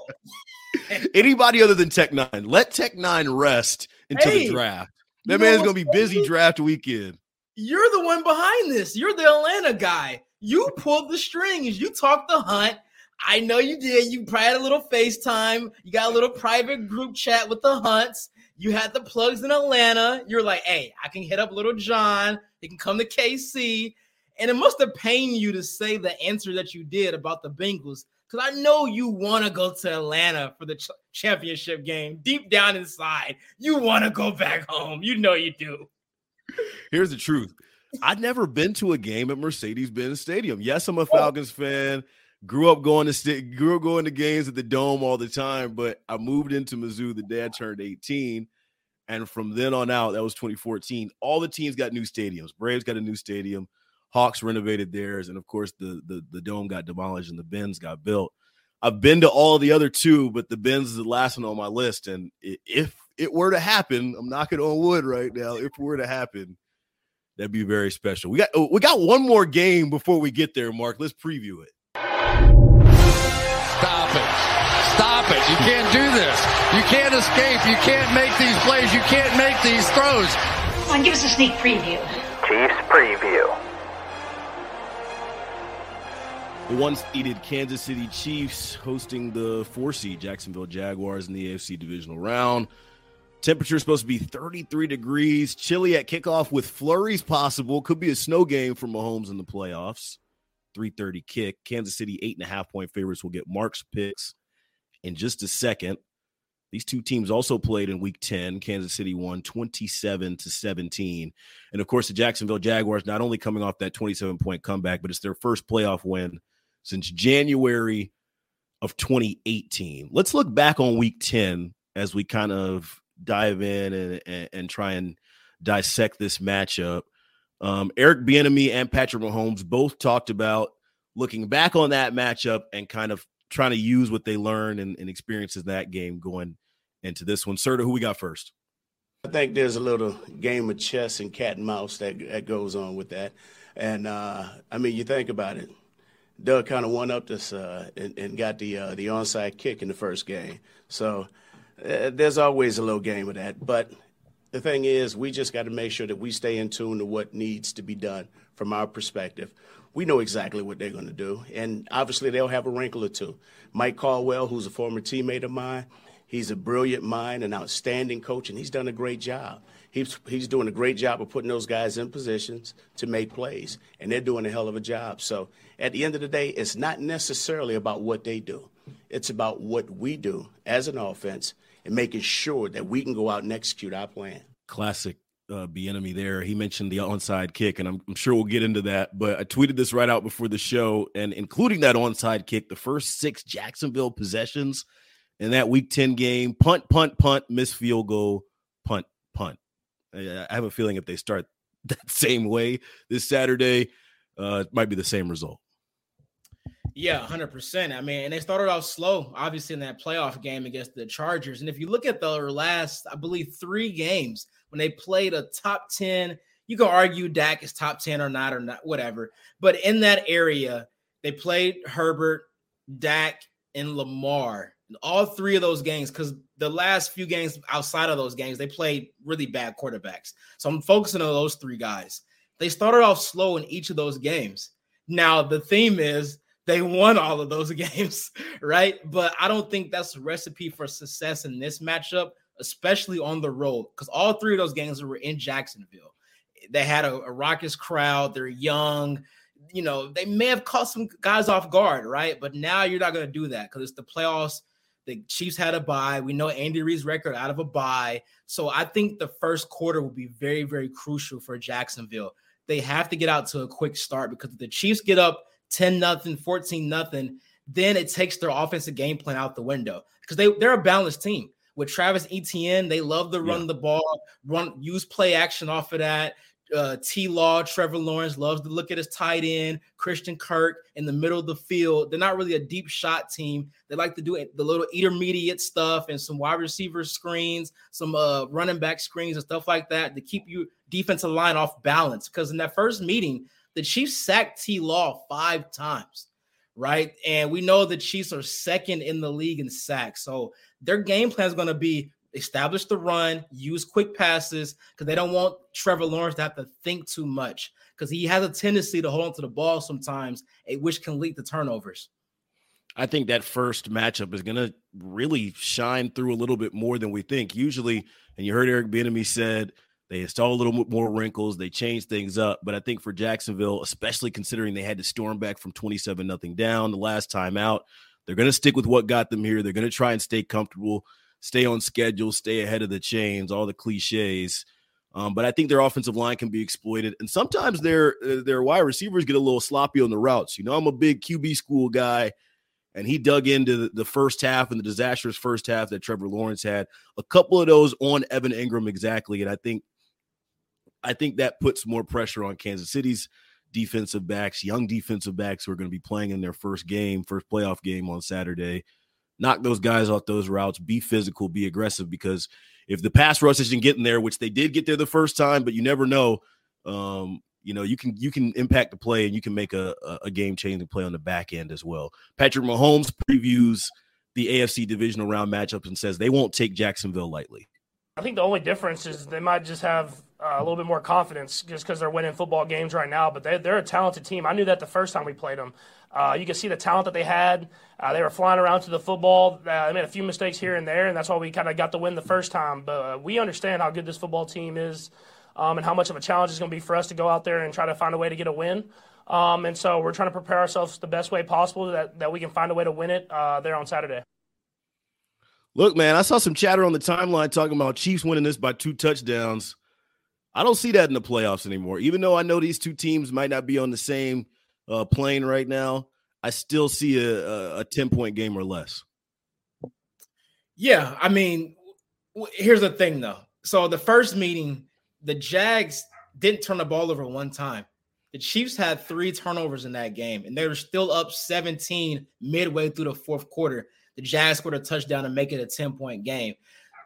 (laughs) Anybody other than Tech N9ne, let Tech N9ne rest until hey, the draft. That man's gonna be busy draft weekend. You're the one behind this. You're the Atlanta guy. You pulled the strings. You talked the hunt. I know you did. You probably had a little FaceTime. You got a little private group chat with the hunts. You had the plugs in Atlanta. You're like, hey, I can hit up Lil Jon. He can come to KC. And it must have pained you to say the answer that you did about the Bengals. Because I know you want to go to Atlanta for the ch- championship game. Deep down inside, you want to go back home. You know you do. Here's the truth. I'd never been to a game at Mercedes-Benz Stadium. Yes, I'm a Falcons fan. Grew up going to st- grew up going to games at the Dome all the time, but I moved into Mizzou the day I turned 18. And from then on out, that was 2014. All the teams got new stadiums. Braves got a new stadium. Hawks renovated theirs, and of course the the, the dome got demolished and the Benz got built. I've been to all the other two, but the Benz is the last one on my list. And if it were to happen, I'm knocking on wood right now. If it were to happen, that'd be very special. We got oh, we got one more game before we get there, Mark. Let's preview it. Stop it. Stop it. You can't do this. You can't escape. You can't make these plays. You can't make these throws. Come on, give us a sneak preview. Chiefs preview. The one seeded Kansas City Chiefs hosting the four seed Jacksonville Jaguars in the AFC divisional round. Temperature is supposed to be 33 degrees, chilly at kickoff with flurries possible. Could be a snow game for Mahomes in the playoffs. 3:30 kick. Kansas City eight and a half point favorites will get Mark's picks in just a second. These two teams also played in week 10. Kansas City won 27 to 17. And of course, the Jacksonville Jaguars not only coming off that 27 point comeback, but it's their first playoff win since January of 2018. Let's look back on week 10 as we kind of dive in and, and, and try and dissect this matchup. Um, Eric Bieniemy and Patrick Mahomes both talked about looking back on that matchup and kind of trying to use what they learned and, and experiences that game going into this one. Serta, who we got first? I think there's a little game of chess and cat and mouse that, that goes on with that. And uh, I mean, you think about it. Doug kind of won up this uh, and, and, got the uh, the onside kick in the first game. So uh, there's always a little game of that. But the thing is, we just got to make sure that we stay in tune to what needs to be done from our perspective. We know exactly what they're going to do, and obviously they'll have a wrinkle or two. Mike Caldwell, who's a former teammate of mine, he's a brilliant mind, an outstanding coach, and he's done a great job he's he's doing a great job of putting those guys in positions to make plays, and they're doing a hell of a job. So at the end of the day, it's not necessarily about what they do; it's about what we do as an offense and making sure that we can go out and execute our plan. Classic uh, enemy there. He mentioned the onside kick, and I'm, I'm, sure we'll get into that. But I tweeted this right out before the show, and including that onside kick, the first six Jacksonville possessions in that Week 10 game: punt, punt, punt, miss field goal, punt, punt. I have a feeling if they start (laughs) that same way this Saturday, uh, it might be the same result. Yeah, hundred percent. I mean, and they started off slow, obviously in that playoff game against the Chargers. And if you look at the last, I believe, three games when they played a top ten, you can argue Dak is top ten or not or not, whatever. But in that area, they played Herbert, Dak, and Lamar all three of those games because the last few games outside of those games they played really bad quarterbacks so i'm focusing on those three guys they started off slow in each of those games now the theme is they won all of those (laughs) games right but i don't think that's a recipe for success in this matchup especially on the road because all three of those games were in jacksonville they had a, a raucous crowd they're young you know, they may have caught some guys off guard, right? But now you're not going to do that because it's the playoffs. The Chiefs had a bye. We know Andy Reid's record out of a bye. So I think the first quarter will be very, very crucial for Jacksonville. They have to get out to a quick start because if the Chiefs get up 10 nothing, 14 nothing, then it takes their offensive game plan out the window because they, they're a balanced team. With Travis Etienne, they love to run yeah. the ball, run use play action off of that uh, T Law, Trevor Lawrence loves to look at his tight end, Christian Kirk in the middle of the field. They're not really a deep shot team. They like to do the little intermediate stuff and some wide receiver screens, some uh, running back screens and stuff like that to keep you defensive line off balance. Because in that first meeting, the Chiefs sacked T Law five times, right? And we know the Chiefs are second in the league in sacks. So their game plan is going to be establish the run, use quick passes because they don't want Trevor Lawrence to have to think too much because he has a tendency to hold on to the ball sometimes, eh, which can lead to turnovers. I think that first matchup is going to really shine through a little bit more than we think. Usually, and you heard Eric Bieniemy said they install a little more wrinkles, they change things up. But I think for Jacksonville, especially considering they had to storm back from 27 nothing down the last time out, they're going to stick with what got them here. They're going to try and stay comfortable, stay on schedule, stay ahead of the chains, all the cliches. Um, but I think their offensive line can be exploited, and sometimes their uh, their wide receivers get a little sloppy on the routes. You know, I'm a big QB school guy and he dug into the first half and the disastrous first half that Trevor Lawrence had. A couple of those on Evan Engram exactly, and I think I think that puts more pressure on Kansas City's defensive backs, young defensive backs who are going to be playing in their first game, first playoff game on Saturday. Knock those guys off those routes, be physical, be aggressive because if the pass rush isn't getting there, which they did get there the first time, but you never know, um, you know you can you can impact the play and you can make a, a game changing play on the back end as well. Patrick Mahomes previews the AFC divisional round matchups and says they won't take Jacksonville lightly. I think the only difference is they might just have uh, a little bit more confidence just because they're winning football games right now. But they, they're a talented team. I knew that the first time we played them. Uh, you can see the talent that they had. Uh, they were flying around to the football. Uh, they made a few mistakes here and there, and that's why we kind of got the win the first time. But uh, we understand how good this football team is um, and how much of a challenge it's going to be for us to go out there and try to find a way to get a win. Um, and so we're trying to prepare ourselves the best way possible that, that we can find a way to win it uh, there on Saturday. Look, man, I saw some chatter on the timeline talking about Chiefs winning this by two touchdowns. I don't see that in the playoffs anymore. Even though I know these two teams might not be on the same uh, plane right now, I still see a, a, a 10 point game or less. Yeah. I mean, here's the thing, though. So the first meeting, the Jags didn't turn the ball over one time. The Chiefs had three turnovers in that game, and they were still up 17 midway through the fourth quarter. The Jags scored a touchdown to make it a 10 point game.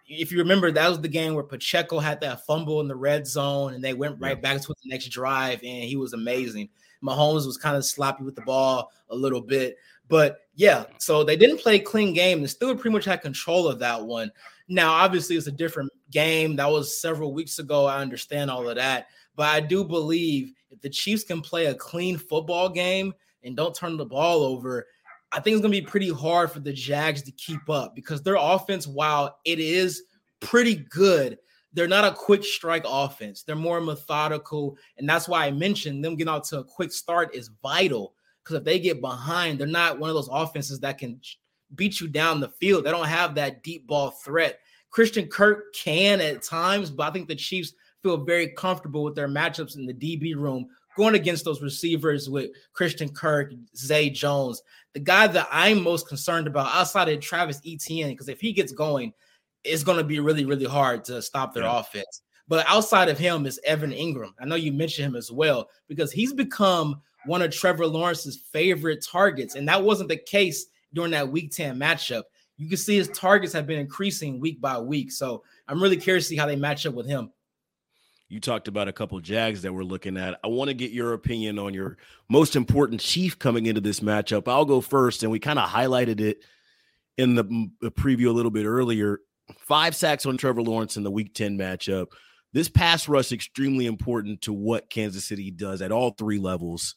If you remember, that was the game where Pacheco had that fumble in the red zone, and they went right yeah. back to the next drive, and he was amazing. Mahomes was kind of sloppy with the ball a little bit. But yeah, so they didn't play a clean game and still pretty much had control of that one. Now, obviously, it's a different game. That was several weeks ago. I understand all of that. But I do believe if the Chiefs can play a clean football game and don't turn the ball over, I think it's going to be pretty hard for the Jags to keep up because their offense, while it is pretty good, they're not a quick strike offense. They're more methodical. And that's why I mentioned them getting out to a quick start is vital because if they get behind, they're not one of those offenses that can beat you down the field. They don't have that deep ball threat. Christian Kirk can at times, but I think the Chiefs feel very comfortable with their matchups in the DB room going against those receivers with Christian Kirk, Zay Jones. The guy that I'm most concerned about outside of Travis Etienne, because if he gets going, it's going to be really, really hard to stop their yeah. offense. But outside of him is Evan Engram. I know you mentioned him as well because he's become one of Trevor Lawrence's favorite targets. And that wasn't the case during that week 10 matchup. You can see his targets have been increasing week by week. So I'm really curious to see how they match up with him. You talked about a couple Jags that we're looking at. I want to get your opinion on your most important chief coming into this matchup. I'll go first, and we kind of highlighted it in the, the preview a little bit earlier. Five sacks on Trevor Lawrence in the Week 10 matchup. This pass rush extremely important to what Kansas City does at all three levels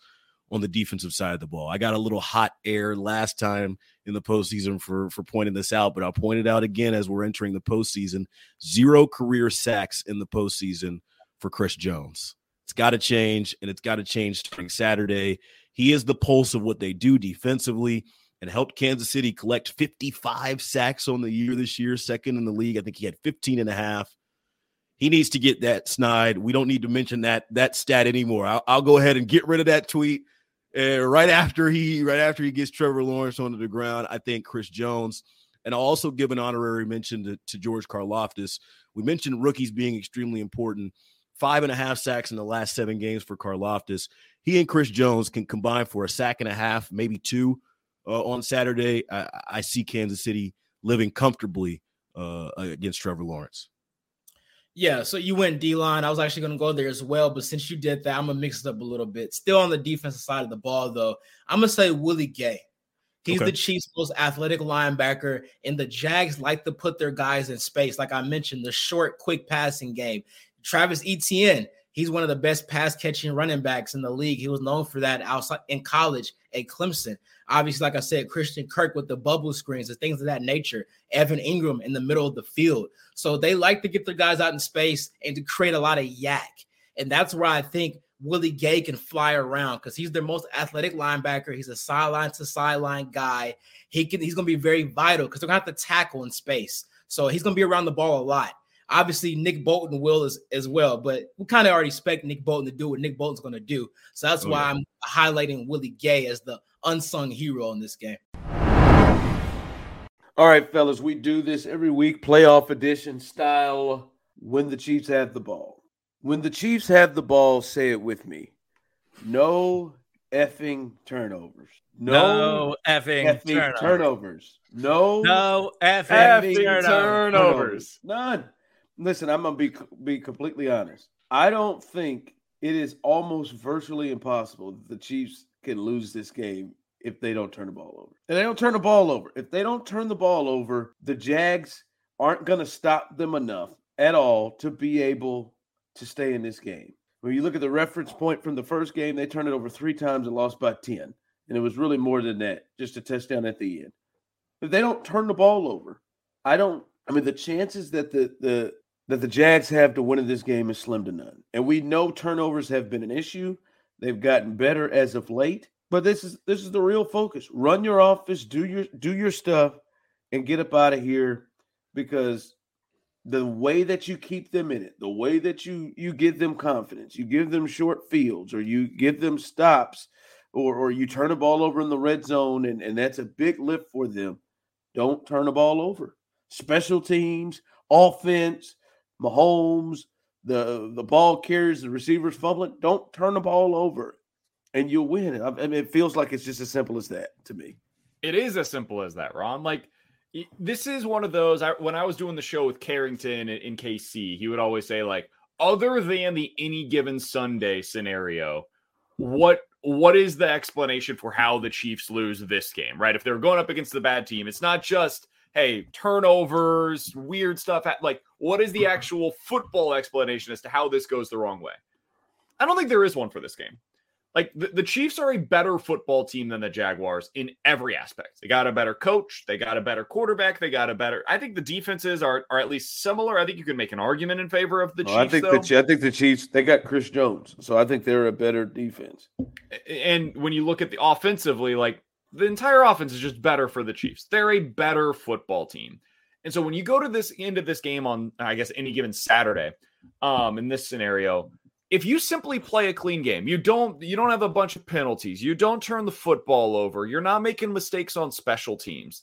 on the defensive side of the ball. I got a little hot air last time in the postseason for for pointing this out, but I'll point it out again as we're entering the postseason. Zero career sacks in the postseason for Chris Jones. It's got to change, and it's got to change starting Saturday. He is the pulse of what they do defensively and helped Kansas City collect 55 sacks on the year this year, second in the league. I think he had 15 and a half. He needs to get that snide. We don't need to mention that that stat anymore. I'll, I'll go ahead and get rid of that tweet uh, right after he right after he gets Trevor Lawrence onto the ground, I think Chris Jones, and I'll also give an honorary mention to, to George Karlaftis. We mentioned rookies being extremely important. Five and a half sacks in the last seven games for Karlaftis. He and Chris Jones can combine for a sack and a half, maybe two uh, on Saturday. I, I, see Kansas City living comfortably uh, against Trevor Lawrence. Yeah, so you went D line. I was actually going to go there as well, but since you did that, I'm gonna mix it up a little bit. Still on the defensive side of the ball, though, I'm gonna say Willie Gay. He's okay. the Chiefs' most athletic linebacker, and the Jags like to put their guys in space. Like I mentioned, the short, quick passing game. Travis Etienne, He's one of the best pass catching running backs in the league. He was known for that outside in college at Clemson. Obviously, like I said, Christian Kirk with the bubble screens and things of that nature. Evan Engram in the middle of the field. So they like to get their guys out in space and to create a lot of YAC. And that's where I think Willie Gay can fly around because he's their most athletic linebacker. He's a sideline to sideline guy. He can he's gonna be very vital because they're gonna have to tackle in space. So he's gonna be around the ball a lot. Obviously, Nick Bolton will as, as well, but we kind of already expect Nick Bolton to do what Nick Bolton's going to do. So that's oh, why yeah. I'm highlighting Willie Gay as the unsung hero in this game. All right, fellas, we do this every week, playoff edition style. When the Chiefs have the ball, when the Chiefs have the ball, say it with me. No effing turnovers. No, no effing, effing turnovers. turnovers. No, no effing, effing turnovers. turnovers. None. Listen, I'm gonna be be completely honest. I don't think it is almost virtually impossible that the Chiefs can lose this game if they don't turn the ball over. And they don't turn the ball over. If they don't turn the ball over, the Jags aren't going to stop them enough at all to be able to stay in this game. When you look at the reference point from the first game, they turned it over three times and lost by 10. And it was really more than that, just a touchdown at the end. If they don't turn the ball over, I don't I mean the chances that the the that the Jags have to win in this game is slim to none. And we know turnovers have been an issue. They've gotten better as of late, but this is this is the real focus. Run your office, do your do your stuff, and get up out of here because the way that you keep them in it, the way that you you give them confidence, you give them short fields or you give them stops or or you turn a ball over in the red zone and, and that's a big lift for them. Don't turn a ball over. Special teams, offense, Mahomes, the the ball carries, the receivers fumbling. Don't turn the ball over, and you'll win. I mean, it feels like it's just as simple as that to me. It is as simple as that, Ron. Like this is one of those. I, when I was doing the show with Carrington in KC, he would always say like, other than the any given Sunday scenario, what what is the explanation for how the Chiefs lose this game? Right? If they're going up against the bad team, it's not just hey, turnovers, weird stuff. Like, what is the mm-hmm. actual football explanation as to how this goes the wrong way? I don't think there is one for this game. Like, the, the Chiefs are a better football team than the Jaguars in every aspect. They got a better coach, they got a better quarterback, they got a better. I think the defenses are, are at least similar. I think you can make an argument in favor of the well, Chiefs. I think though. the I think the Chiefs they got Chris Jones, so I think they're a better defense. And when you look at the offensively, like the entire offense is just better for the Chiefs. They're a better football team. And so when you go to this end of this game on, I guess, any given Saturday, um, in this scenario, if you simply play a clean game, you don't you don't have a bunch of penalties, you don't turn the football over, you're not making mistakes on special teams.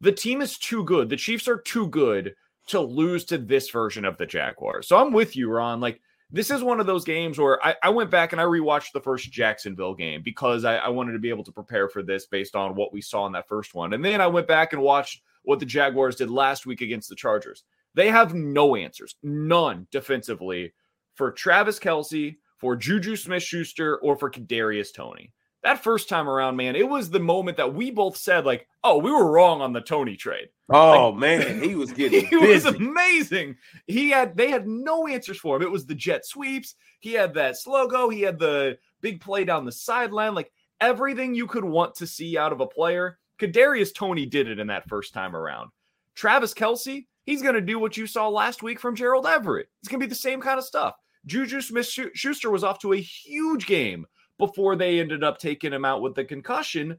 The team is too good. The Chiefs are too good to lose to this version of the Jaguars. So I'm with you, Ron. Like this is one of those games where I, I, went back and I rewatched the first Jacksonville game because I, I, wanted to be able to prepare for this based on what we saw in that first one. And then I went back and watched what the Jaguars did last week against the Chargers. They have no answers, none defensively for Travis Kelce, for Juju Smith Schuster, or for Kadarius Toney that first time around, man, it was the moment that we both said, like, oh, we were wrong on the Toney trade. Oh like, man, (laughs) he was getting he busy. was amazing. He had they had no answers for him. It was the jet sweeps. He had that slow go. He had the big play down the sideline. Like everything you could want to see out of a player. Kadarius Toney did it in that first time around. Travis Kelce, he's going to do what you saw last week from Gerald Everett. It's going to be the same kind of stuff. Juju Smith Schuster was off to a huge game before they ended up taking him out with the concussion.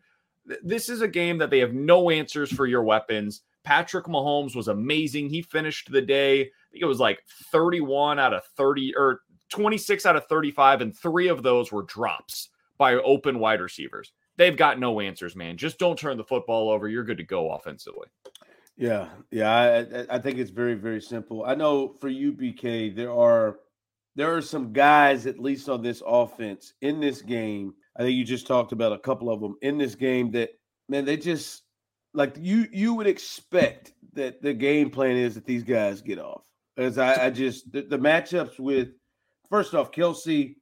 This is a game that they have no answers for your weapons. Patrick Mahomes was amazing. He finished the day, I think it was like 31 out of 30 or 26 out of 35, and three of those were drops by open wide receivers. They've got no answers, man. Just don't turn the football over. You're good to go offensively. Yeah, yeah. I, I think it's very, very simple. I know for you, BK, there are there are some guys, at least on this offense, in this game. I think you just talked about a couple of them in this game that, man, they just like you. You would expect that the game plan is that these guys get off. As I, I just the, the, matchups with, first off, Kelce,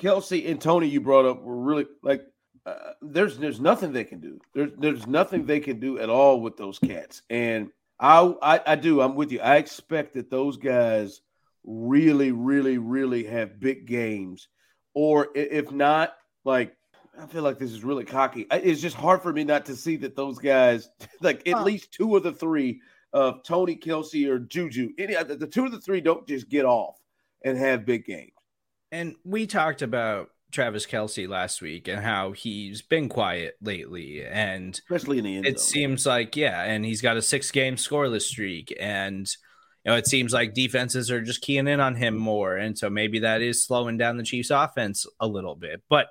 Kelce and Toney you brought up were really like uh, there's there's nothing they can do. There's there's nothing they can do at all with those cats. And I, I I do I'm with you. I expect that those guys really, really, really have big games, or if not, like I feel like this is really cocky. It's just hard for me not to see that those guys, (laughs) like at least two of the three of Toney Kelce or Juju, any uh, the the two of the three don't just get off and have big games. And we talked about Travis Kelce last week and how he's been quiet lately. And especially in the end it zone. seems like, yeah, and he's got a six game scoreless streak. And, you know, it seems like defenses are just keying in on him more. And so maybe that is slowing down the Chiefs offense a little bit. But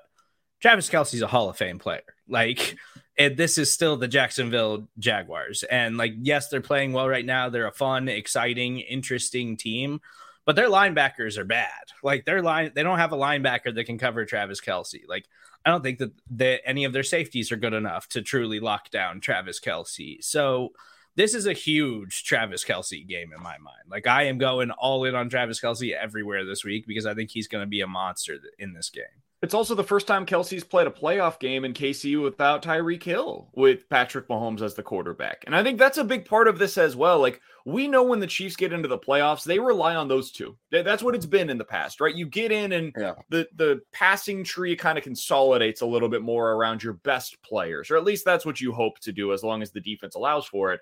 Travis Kelce's a Hall of Fame player. Like, and this is still the Jacksonville Jaguars. And like, yes, they're playing well right now. They're a fun, exciting, interesting team, but their linebackers are bad. Like their line, they don't have a linebacker that can cover Travis Kelce. Like, I don't think that that any of their safeties are good enough to truly lock down Travis Kelce. So this is a huge Travis Kelce game in my mind. Like I am going all in on Travis Kelce everywhere this week because I think he's going to be a monster in this game. It's also the first time Kelce's played a playoff game in KC without Tyreek Hill, with Patrick Mahomes as the quarterback. And I think that's a big part of this as well. Like, we know when the Chiefs get into the playoffs, they rely on those two. That's what it's been in the past, right? You get in and the, the passing tree kind of consolidates a little bit more around your best players, or at least that's what you hope to do as long as the defense allows for it.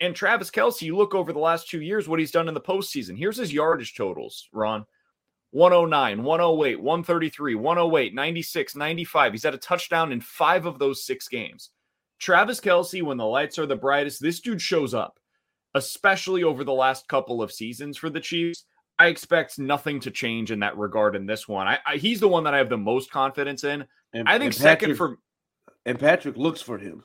And Travis Kelce, you look over the last two years, what he's done in the postseason. Here's his yardage totals, Ron. 109, 108, 133, 108, 96, 95. He's had a touchdown in five of those six games. Travis Kelce, when the lights are the brightest, this dude shows up, especially over the last couple of seasons for the Chiefs. I expect nothing to change in that regard in this one. I, I he's the one that I have the most confidence in. And, I think and second for and Patrick looks for him,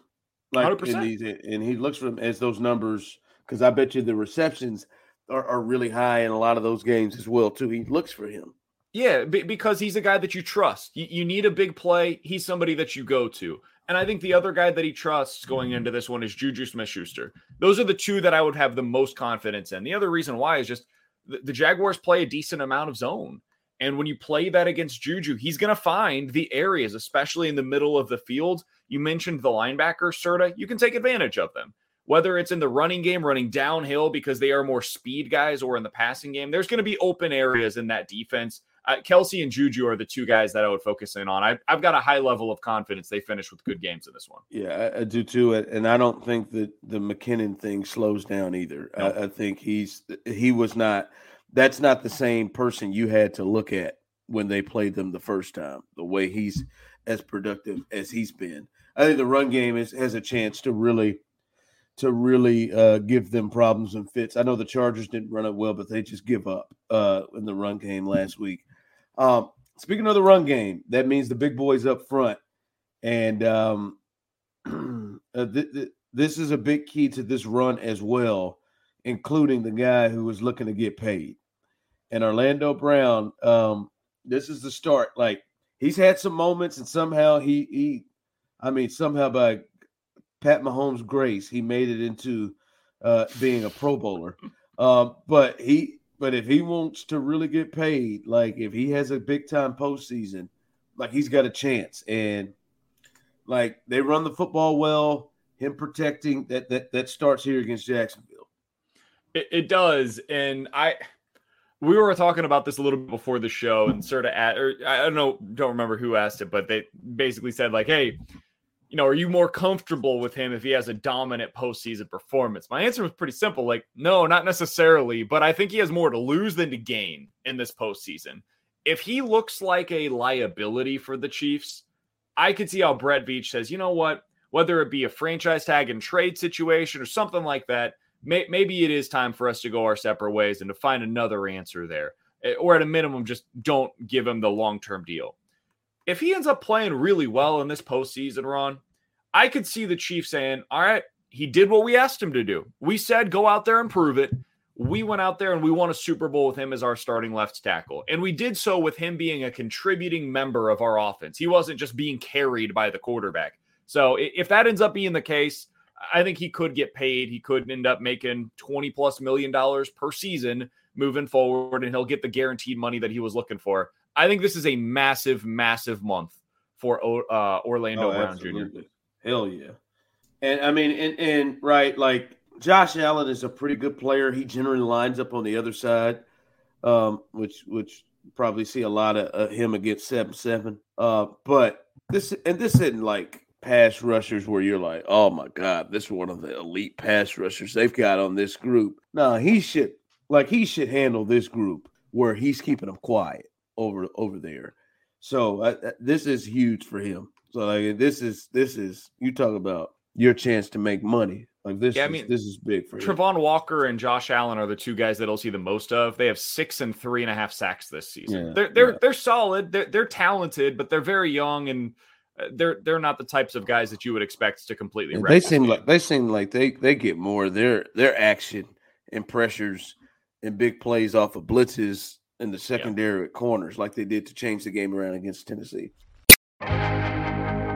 like 100%. these, and he looks for him as those numbers because I bet you the receptions are, are really high in a lot of those games as well too. He looks for him. Yeah, be- because he's a guy that you trust. You, you need a big play. He's somebody that you go to. And I think the other guy that he trusts going into this one is Juju Smith Schuster. Those are the two that I would have the most confidence in. The other reason why is just the, the Jaguars play a decent amount of zone. And when you play that against Juju, he's going to find the areas, especially in the middle of the field. You mentioned the linebacker, Serta. You can take advantage of them. Whether it's in the running game, running downhill because they are more speed guys, or in the passing game, there's going to be open areas in that defense. Uh, Kelce and Juju are the two guys that I would focus in on. I, I've got a high level of confidence they finish with good games in this one. Yeah, I, I do too, and- and I don't think that the McKinnon thing slows down either. I, I think he's he was not. That's not the same person you had to look at when they played them the first time. The way he's as productive as he's been, I think the run game is, has a chance to really to really uh, give them problems and fits. I know the Chargers didn't run it well, but they just give up uh, in the run game last week. Um, speaking of the run game, that means the big boys up front, and um, (clears throat) uh, th- th- this is a big key to this run as well, including the guy who was looking to get paid. And Orlando Brown, um, this is the start. Like he's had some moments, and somehow he he, I mean, somehow by Pat Mahomes' grace, he made it into uh, being a Pro Bowler. (laughs) Um, but he, but if he wants to really get paid, like if he has a big time postseason, like he's got a chance. And like they run the football well, him protecting that that that starts here against Jacksonville. It, it does, and I we were talking about this a little bit before the show, and sort of at, or I don't know, don't remember who asked it, but they basically said like, "Hey, you know, are you more comfortable with him if he has a dominant postseason performance?" My answer was pretty simple, like, no, not necessarily, but I think he has more to lose than to gain in this postseason. If he looks like a liability for the Chiefs, I could see how Brett Veach says, you know what, whether it be a franchise tag and trade situation or something like that, may, maybe it is time for us to go our separate ways and to find another answer there. Eh, Or at a minimum, just don't give him the long term deal. If he ends up playing really well in this postseason run, I could see the Chiefs saying, all right, he did what we asked him to do. We said, go out there and prove it. We went out there and we won a Super Bowl with him as our starting left tackle. And we did so with him being a contributing member of our offense. He wasn't just being carried by the quarterback. So if that ends up being the case, I think he could get paid. He could end up making 20 plus million dollars per season moving forward, and he'll get the guaranteed money that he was looking for. I think this is a massive, massive month for uh, Orlando Oh, Brown Jr. Hell yeah. And I mean, and, and right, like Josh Allen is a pretty good player. He generally lines up on the other side um, which which probably see a lot of uh, him against seven seven. Uh, but this and this isn't like pass rushers where you're like, oh my god, this is one of the elite pass rushers they've got on this group. No, he should like he should handle this group where he's keeping them quiet over over there. So uh, this is huge for him. So like this is this is you talk about your chance to make money. Like this, Yeah, I is, mean, this is big for him. Travon Walker and Josh Allen are the two guys that I'll see the most of. They have six and three and a half sacks this season. Yeah, they're they're they're solid. They're they're talented, but they're very young and uh, they're they're not the types of guys that you would expect to completely. Wreck they seem game. like they seem like they they get more their their action and pressures and big plays off of blitzes in the secondary at corners, like they did to change the game around against Tennessee.